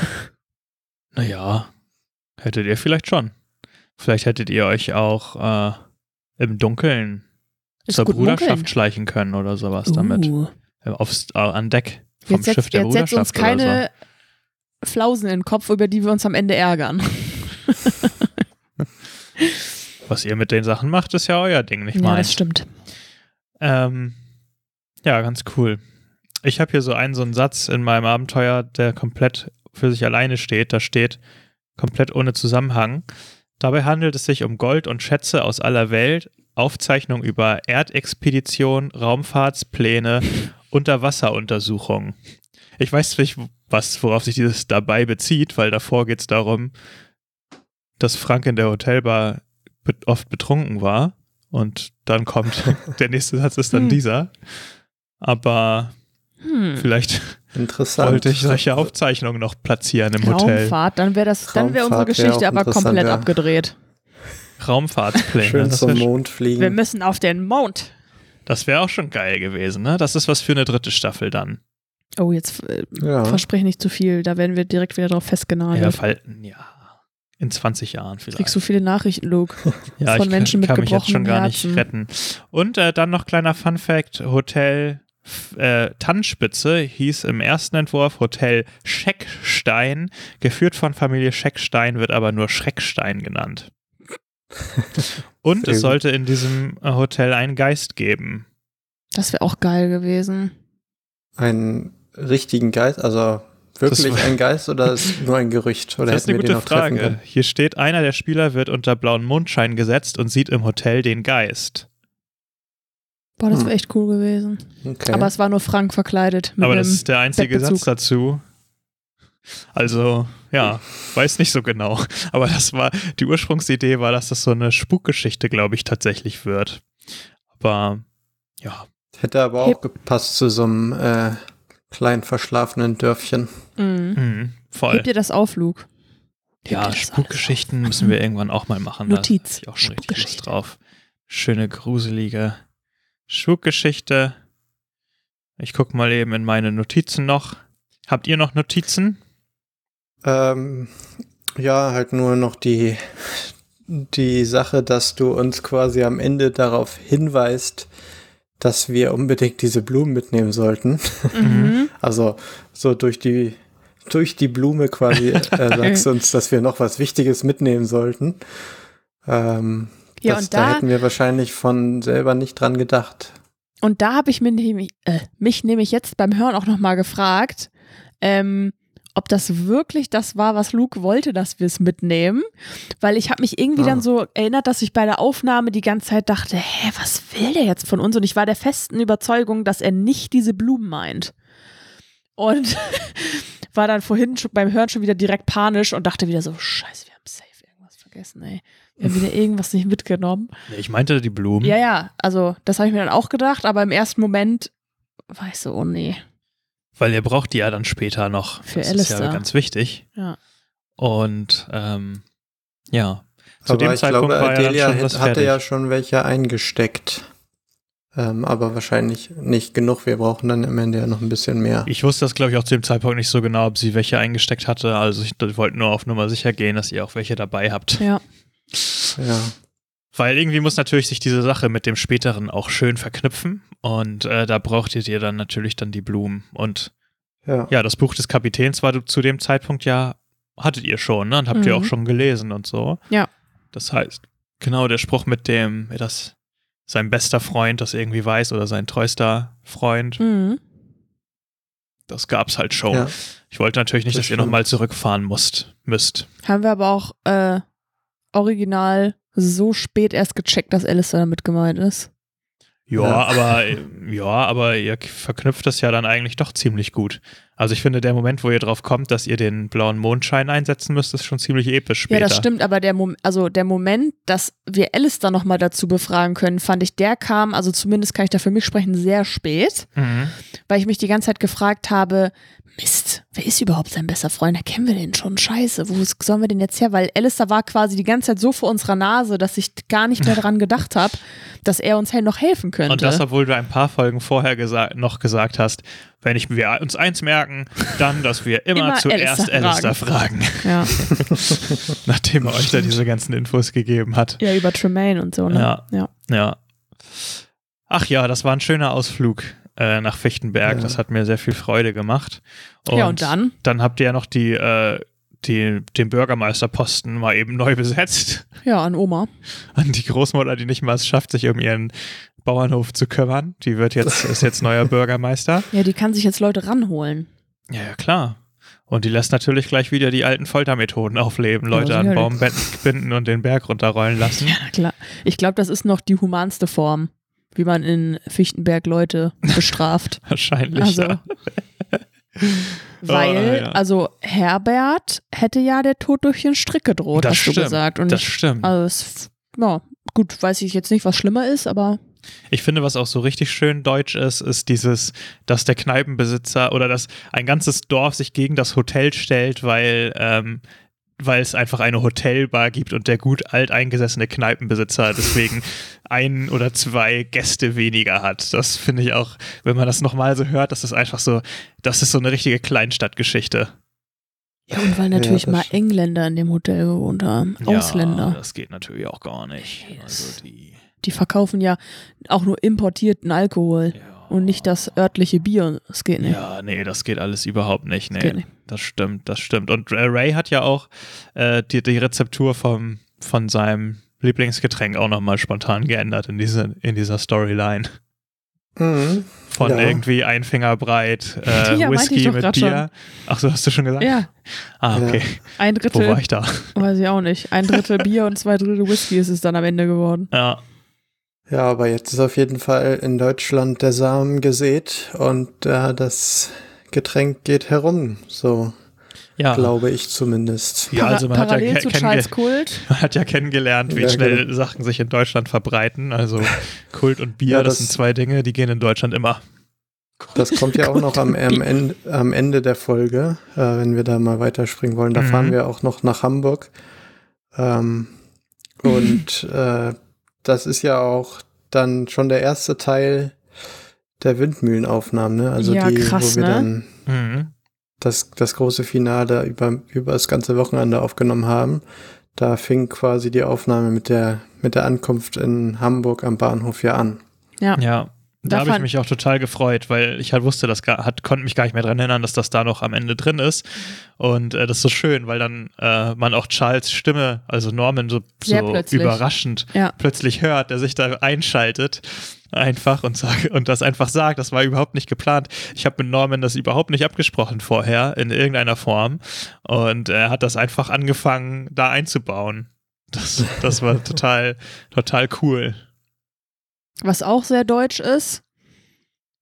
Naja, hättet ihr vielleicht schon. Vielleicht hättet ihr euch auch äh, im Dunkeln Ist zur Bruderschaft munkeln. schleichen können oder sowas damit. Uh. Äh, Aufs, äh, an Deck vom Jetzt, Schiff der jetzt setzt uns Bruderschaft oder keine Flausen in den Kopf, über die wir uns am Ende ärgern. Was ihr mit den Sachen macht, ist ja euer Ding, nicht ja, mein. das stimmt. Ähm, ja, ganz cool. ich habe hier so einen, so einen Satz in meinem Abenteuer, der komplett für sich alleine steht. Da steht komplett ohne Zusammenhang. Dabei handelt es sich um Gold und Schätze aus aller Welt, Aufzeichnungen über Erdexpedition, Raumfahrtspläne, Unterwasseruntersuchungen. Ich weiß nicht, was, worauf sich dieses dabei bezieht, weil davor geht es darum, dass Frank in der Hotelbar be oft betrunken war. Und dann kommt, <laughs> der nächste Satz ist dann Hm. dieser. Aber Hm. vielleicht Interessant. wollte ich solche Aufzeichnungen noch platzieren im Hotel. Raumfahrt, dann wäre das, dann wäre unsere Raumfahrt wär Geschichte auch aber komplett ja. abgedreht. Raumfahrtspläne. Schön das zum wäre Mond fliegen. Wir müssen auf den Mond. das wär auch schon geil gewesen, ne? Das ist was für eine dritte Staffel dann. Oh, jetzt äh, ja. versprich nicht zu viel, da werden wir direkt wieder drauf Ja, festgenagelt. Fall, ja. In 20 Jahren vielleicht. Kriegst du viele Nachrichten, Luke. <laughs> ja, von ich Menschen kann, mit kann mich jetzt schon gar nicht Herzen. retten. Und äh, dann noch kleiner Fun Fact: Hotel äh, Tannenspitze hieß im ersten Entwurf Hotel Scheckstein. Geführt von Familie Scheckstein, wird aber nur Schreckstein genannt. <laughs> Und es sollte in diesem äh, Hotel einen Geist geben. Das wäre auch geil gewesen. Einen richtigen Geist, also wirklich ein Geist oder ist nur ein Gerücht? Oder das ist hätten eine wir den gute Frage. Hier steht, einer der Spieler wird unter blauen Mondschein gesetzt und sieht im Hotel den Geist. Boah, das Hm. wäre echt cool gewesen. Okay. Aber es war nur Frank verkleidet. Mit Aber das ist der einzige. Satz dazu. Also, ja, weiß nicht so genau. <laughs> Aber das war, die Ursprungsidee war, dass das so eine Spukgeschichte, glaube ich, tatsächlich wird. Aber, ja. Hätte aber Hip. auch gepasst zu so einem äh, kleinen verschlafenen Dörfchen. Mhm. Mhm, voll. Hebt ihr das auf, Luke? Hebt ihr Ja, Spukgeschichten müssen wir irgendwann auch mal machen. Da Notiz. hab ich auch schon richtig Lust drauf. Schöne, gruselige Spukgeschichte. Ich gucke mal eben in meine Notizen noch. Habt ihr noch Notizen? Ähm, ja, halt nur noch die, die Sache, dass du uns quasi am Ende darauf hinweist, dass wir unbedingt diese Blumen mitnehmen sollten. Mhm. <laughs> Also so durch die durch die Blume quasi äh, <laughs> sagst du uns, dass wir noch was Wichtiges mitnehmen sollten. Ähm, Ja, das, und da da, hätten wir wahrscheinlich von selber nicht dran gedacht. und da habe ich mich, nämlich- äh, mich nämlich jetzt beim Hören auch nochmal gefragt, ähm, ob das wirklich das war, was Luke wollte, dass wir es mitnehmen. Weil ich habe mich irgendwie Ah. dann so erinnert, dass ich bei der Aufnahme die ganze Zeit dachte, hä, was will der jetzt von uns? Und ich war der festen Überzeugung, dass er nicht diese Blumen meint. Und <laughs> war dann vorhin schon beim Hören schon wieder direkt panisch und dachte wieder so, scheiße, wir haben safe irgendwas vergessen, ey. Wir haben wieder <laughs> irgendwas nicht mitgenommen. Ich meinte die Blumen. Ja, ja, also das habe ich mir dann auch gedacht, aber im ersten Moment war ich so, oh nee. Weil ihr braucht die ja dann später noch. Für das ist ja Alistair. ganz wichtig. Ja. Und ähm, ja, zu Aber dem ich Zeitpunkt glaube, war ja Adelia hätte fertig. ja schon welche eingesteckt. Ähm, aber wahrscheinlich nicht genug. Wir brauchen dann am Ende ja noch ein bisschen mehr. ich wusste das, glaube ich, auch zu dem Zeitpunkt nicht so genau, ob sie welche eingesteckt hatte. Also ich wollte nur auf Nummer sicher gehen, dass ihr auch welche dabei habt. Ja. Ja. Weil irgendwie muss natürlich sich diese Sache mit dem späteren auch schön verknüpfen. Und äh, da braucht ihr dir dann natürlich dann die Blumen. Und Ja. ja, das Buch des Kapitäns war zu dem Zeitpunkt ja, hattet ihr schon, ne? Und habt ihr Mhm. auch schon gelesen und so. Ja. Das heißt, genau der Spruch mit dem, das sein bester Freund das irgendwie weiß oder sein treuster Freund, Mhm. das gab's halt schon. Ja. Ich wollte natürlich nicht, Das dass ihr stimmt. nochmal zurückfahren musst, müsst. Haben wir aber auch äh, original so spät erst gecheckt, dass Alistair damit gemeint ist. Ja, Ja. aber äh, ja, aber ihr verknüpft das ja dann eigentlich doch ziemlich gut. Also ich finde, der Moment, wo ihr drauf kommt, dass ihr den blauen Mondschein einsetzen müsst, ist schon ziemlich episch später. Ja, das stimmt, aber der, Mom also der Moment, dass wir Alistair nochmal dazu befragen können, fand ich, der kam, also zumindest kann ich da für mich sprechen, sehr spät, Mhm. weil ich mich die ganze Zeit gefragt habe, Mist, wer ist überhaupt sein bester Freund? Da kennen wir den schon. Scheiße, wo sollen wir den jetzt her? Weil Alistair war quasi die ganze Zeit so vor unserer Nase, dass ich gar nicht mehr <laughs> daran gedacht habe, dass er uns hey noch helfen könnte. Und das, obwohl du ein paar Folgen vorher gesa noch gesagt hast, wenn ich, wir uns eins merken, dann, dass wir immer, Immer zuerst Alistair Alistair fragen, ja. <laughs> nachdem er euch da diese ganzen Infos gegeben hat. ja, über Tremaine und so, ne? Ja. ja. Ja. Ach ja, das war ein schöner Ausflug äh, nach Fichtenberg. Ja. Das hat mir sehr viel Freude gemacht. ja, und dann? Dann habt ihr ja noch die, äh, die, den Bürgermeisterposten mal eben neu besetzt. Ja, an Oma. An die Großmutter, die nicht mal es schafft, sich um ihren Bauernhof zu kümmern. Die wird jetzt, <laughs> ist jetzt neuer Bürgermeister. Ja, die kann sich jetzt Leute ranholen. Ja, ja, klar. Und die lässt natürlich gleich wieder die alten Foltermethoden aufleben. Leute Ja, an sicherlich. Baum binden und den Berg runterrollen lassen. Ja, klar. Ich glaube, das ist noch die humanste Form, wie man in Fichtenberg Leute <laughs> bestraft. Wahrscheinlich. Also, ja. <laughs> weil, Oh, ja. also Herbert hätte ja der Tod durch den Strick gedroht, Das hast du stimmt, gesagt. Und Das stimmt. also es, ja, gut, weiß ich jetzt nicht, was schlimmer ist, aber Ich finde, was auch so richtig schön deutsch ist, ist dieses, dass der Kneipenbesitzer oder dass ein ganzes Dorf sich gegen das Hotel stellt, weil, ähm, weil es einfach eine Hotelbar gibt und der gut alteingesessene Kneipenbesitzer deswegen <laughs> ein oder zwei Gäste weniger hat. Das finde ich auch, wenn man das nochmal so hört, das ist einfach so, das ist so eine richtige Kleinstadtgeschichte. ja, und weil natürlich das mal. Engländer in dem Hotel gewohnt haben, Ausländer. Ja, das geht natürlich auch gar nicht. Also die, Die verkaufen ja auch nur importierten Alkohol ja. Und nicht das örtliche Bier. Das geht nicht. Ja, nee, das geht alles überhaupt nicht. Nee, geht nicht. Das stimmt, das stimmt. Und Ray hat ja auch äh, die, die Rezeptur vom, von seinem Lieblingsgetränk auch nochmal spontan geändert in, diese, in dieser Storyline. Mhm. Von Ja. irgendwie ein Finger breit <laughs> äh, Ja, Whisky mit Bier. Ach so, hast du schon gesagt? Ja, Ah, okay. ein Wo Drittel, war ich da? weiß ich auch nicht, ein Drittel Bier und zwei Drittel Whisky ist es dann am Ende geworden. Ja. Ja, aber jetzt ist auf jeden Fall in Deutschland der Samen gesät und äh, das Getränk geht herum, so Ja. glaube ich zumindest. Ja, also man hat ja, Parallel ke- zu kennenge- <laughs> man hat ja kennengelernt, wie Ja, schnell genau. Sachen sich in Deutschland verbreiten. Also <laughs> Kult und Bier, Ja, das, das- sind zwei Dinge, die gehen in Deutschland immer. Das kommt ja auch noch am, am, Ende, am Ende der Folge, äh, wenn wir da mal weiterspringen wollen. Da Mhm. fahren wir auch noch nach Hamburg. Ähm, und äh, das ist ja auch dann schon der erste Teil der Windmühlenaufnahmen, ne? Also Ja, die, krass, wo wir ne? dann Mhm. das, das große Finale über, über das ganze Wochenende aufgenommen haben. Da fing quasi die Aufnahme mit der, mit der Ankunft in Hamburg am Bahnhof ja an. Ja. Ja, da, habe ich mich auch total gefreut, weil ich halt wusste, das gar, hat, konnte mich gar nicht mehr dran erinnern, dass das da noch am Ende drin ist. Und äh, das ist so schön, weil dann äh, man auch Charles Stimme, also Norman, so, so plötzlich. überraschend Ja. plötzlich hört, der sich da einschaltet einfach und sagt und das einfach sagt, das war überhaupt nicht geplant. Ich habe mit Norman das überhaupt nicht abgesprochen vorher in irgendeiner Form und er hat das einfach angefangen da einzubauen. Das, das war total total cool. Was auch sehr deutsch ist,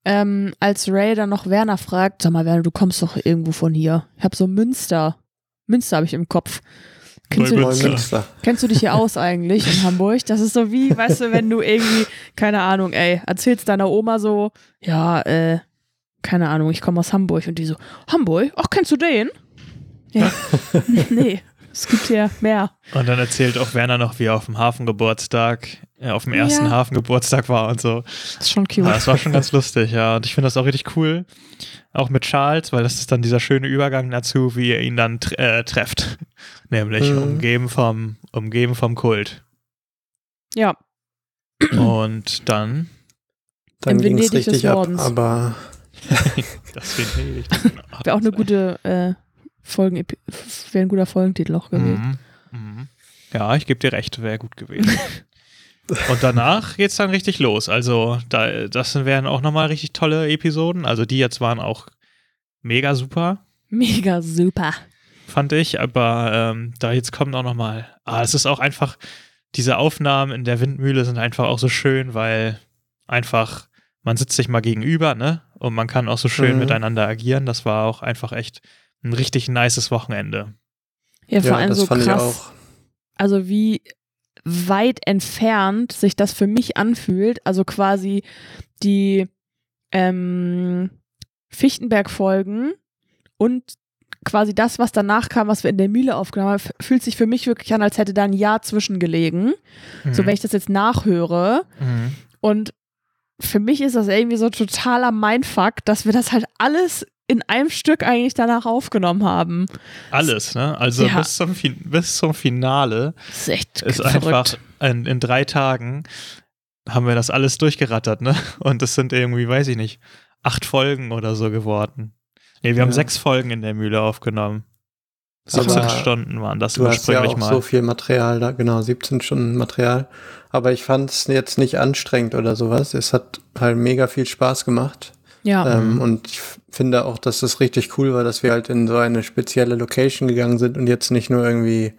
ähm, als Ray dann noch Werner fragt, sag mal, Werner, du kommst doch irgendwo von hier. Ich hab so Münster. Münster habe ich im Kopf. Kennst du, kennst du dich hier aus eigentlich in Hamburg? Das ist so wie, weißt du, wenn du irgendwie, keine Ahnung, ey, erzählst deiner Oma so, ja, äh, keine Ahnung, ich komme aus Hamburg und die so, Hamburg? Ach, kennst du den? Ja. <laughs> nee, es gibt hier mehr. Und dann erzählt auch Werner noch, wie er auf dem Hafengeburtstag, äh, auf dem ersten Ja. Hafengeburtstag war und so. Das ist schon cute. Ja, das war schon ganz lustig, ja. Und ich finde das auch richtig cool. Auch mit Charles, weil das ist dann dieser schöne Übergang dazu, wie er ihn dann tr äh, trefft. <laughs> Nämlich Mhm. umgeben vom, umgeben vom Kult. Ja, Und dann, Dann ging es richtig ab, aber <laughs> das Venedig. <laughs> wäre auch eine gute äh, Folgen, wäre ein guter Folgentitel auch gewesen. Mhm. Mhm. Ja, ich gebe dir recht, wäre gut gewesen. Und danach geht's dann richtig los. Also, da, das wären auch nochmal richtig tolle Episoden. Also, die jetzt waren auch mega super, Mega super. fand ich. Aber ähm, da jetzt kommt auch nochmal. Ah, es ist auch einfach, diese Aufnahmen in der Windmühle sind einfach auch so schön, weil einfach, man sitzt sich mal gegenüber, ne? Und man kann auch so schön Mhm. miteinander agieren. Das war auch einfach echt ein richtig nices Wochenende. Ja, vor ja, allem das so fand ich krass. auch. Also wie weit entfernt sich das für mich anfühlt. Also quasi die ähm, Fichtenberg-Folgen und quasi das, was danach kam, was wir in der Mühle aufgenommen haben, fühlt sich für mich wirklich an, als hätte da ein Jahr zwischengelegen. So, wenn ich das jetzt nachhöre. Mhm. Und für mich ist das irgendwie so totaler Mindfuck, dass wir das halt alles in einem Stück eigentlich danach aufgenommen haben. Alles, ne? Also Ja. bis, zum fin bis zum Finale Das ist echt ist einfach in, in drei Tagen haben wir das alles durchgerattert, ne? Und es sind irgendwie, weiß ich nicht, acht Folgen oder so geworden. Nee, wir haben Ja. sechs Folgen in der Mühle aufgenommen. 17 Aber Stunden waren das Du hast ja ursprünglich auch mal. so viel Material da, genau, 17 Stunden Material. Aber ich fand es jetzt nicht anstrengend oder sowas. Es hat halt mega viel Spaß gemacht. Ja. Ähm, und ich finde auch, dass das richtig cool war, dass wir halt in so eine spezielle Location gegangen sind und jetzt nicht nur irgendwie,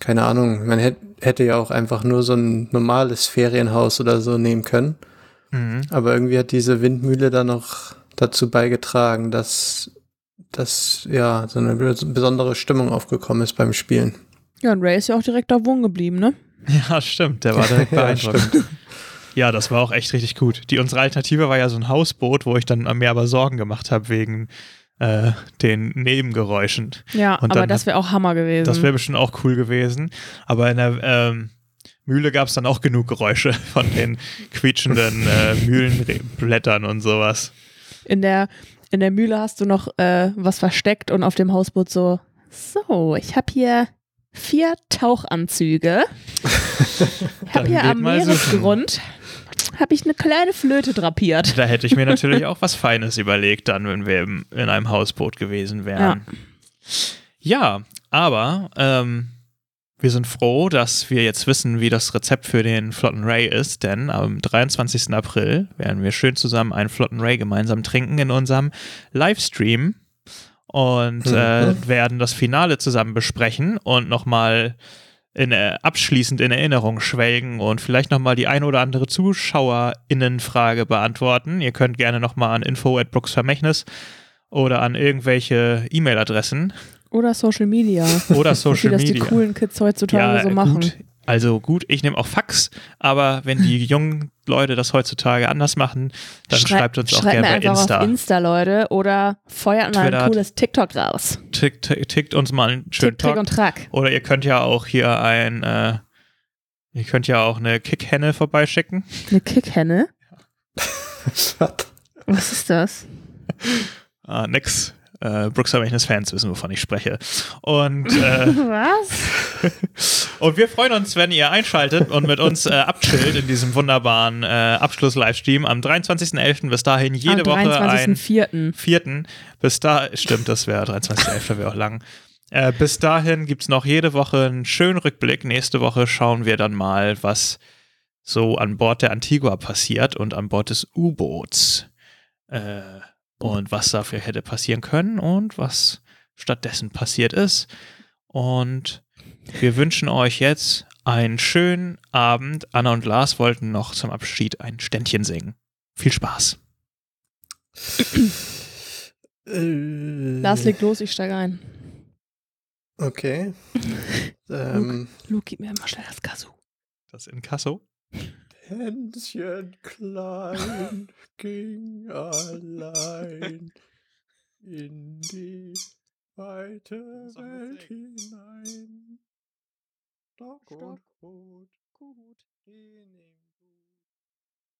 keine Ahnung, man hätt, hätte ja auch einfach nur so ein normales Ferienhaus oder so nehmen können. Mhm. Aber irgendwie hat diese Windmühle dann noch dazu beigetragen, dass, dass ja so eine bes- besondere Stimmung aufgekommen ist beim Spielen. ja, und Ray ist ja auch direkt da wohnen geblieben, ne? <laughs> Ja, stimmt, der war direkt beeindruckt. <laughs> Ja, das war auch echt richtig gut. Die unsere Alternative war ja so ein Hausboot, wo ich dann mir aber Sorgen gemacht habe wegen äh, den Nebengeräuschen. Ja, Und aber das wäre auch Hammer gewesen. Das wäre bestimmt auch cool gewesen. Aber in der ähm, Mühle gab es dann auch genug Geräusche <laughs> von den quietschenden äh, Mühlenblättern und sowas. in, der, in der Mühle hast du noch äh, was versteckt und auf dem Hausboot so, so, ich habe hier vier Tauchanzüge. <laughs> Ich habe hier am. Meeresgrund habe ich eine kleine Flöte drapiert. Da hätte ich mir natürlich <laughs> auch was Feines überlegt, dann, wenn wir im, in einem Hausboot gewesen wären. Ja, aber ähm, wir sind froh, dass wir jetzt wissen, wie das Rezept für den Flotten Ray ist, denn am 23. April werden wir schön zusammen einen Flotten Ray gemeinsam trinken in unserem Livestream und äh, Mhm. werden das Finale zusammen besprechen und nochmal in, äh, abschließend in Erinnerung schwelgen und vielleicht nochmal die ein oder andere ZuschauerInnenfrage beantworten. Ihr könnt gerne nochmal an info at Brooks Vermächtnis oder an irgendwelche E-Mail-Adressen Oder Social Media. oder <laughs> Wie Social das Media. die coolen Kids heutzutage so machen. Gut, also gut, ich nehme auch Fax, aber wenn die jungen Leute das heutzutage anders machen, dann Schrei- schreibt uns auch schreibt gerne mir Insta. auf Insta, Leute, oder feuert mal Twitter. ein cooles TikTok raus. Tick, tick, tickt uns mal einen schönen Tick, Talk. und Track. Oder ihr könnt ja auch hier ein, äh, ihr könnt ja auch eine Kickhenne vorbeischicken. Eine Kickhenne? <laughs> Was? Was ist das? Ah, nix. Äh, Brooks Vermächtnis Fans wissen, wovon ich spreche. Und, äh, <laughs> Was? <laughs> und wir freuen uns, wenn ihr einschaltet und mit uns äh, abchillt in diesem wunderbaren äh, Abschluss-Livestream am 23.11. Bis dahin jede Am Woche ein 23.04. vierten. Bis da, stimmt, das wäre 23.11. wäre auch lang. Äh, bis dahin gibt es noch jede Woche einen schönen Rückblick. Nächste Woche schauen wir dann mal, was so an Bord der Antigua passiert und an Bord des U-Boots. Äh, und was dafür hätte passieren können und was stattdessen passiert ist. Und wir wünschen euch jetzt einen schönen Abend. Anna und Lars wollten noch zum Abschied ein Ständchen singen. Viel Spaß. Äh, Lars legt los, ich steige ein. Okay. <laughs> ähm, Luke, gib mir mal schnell das Kazoo. Das Inkasso. Hänschen klein ging allein in die weite Welt hinein. Stock und Brot, gut,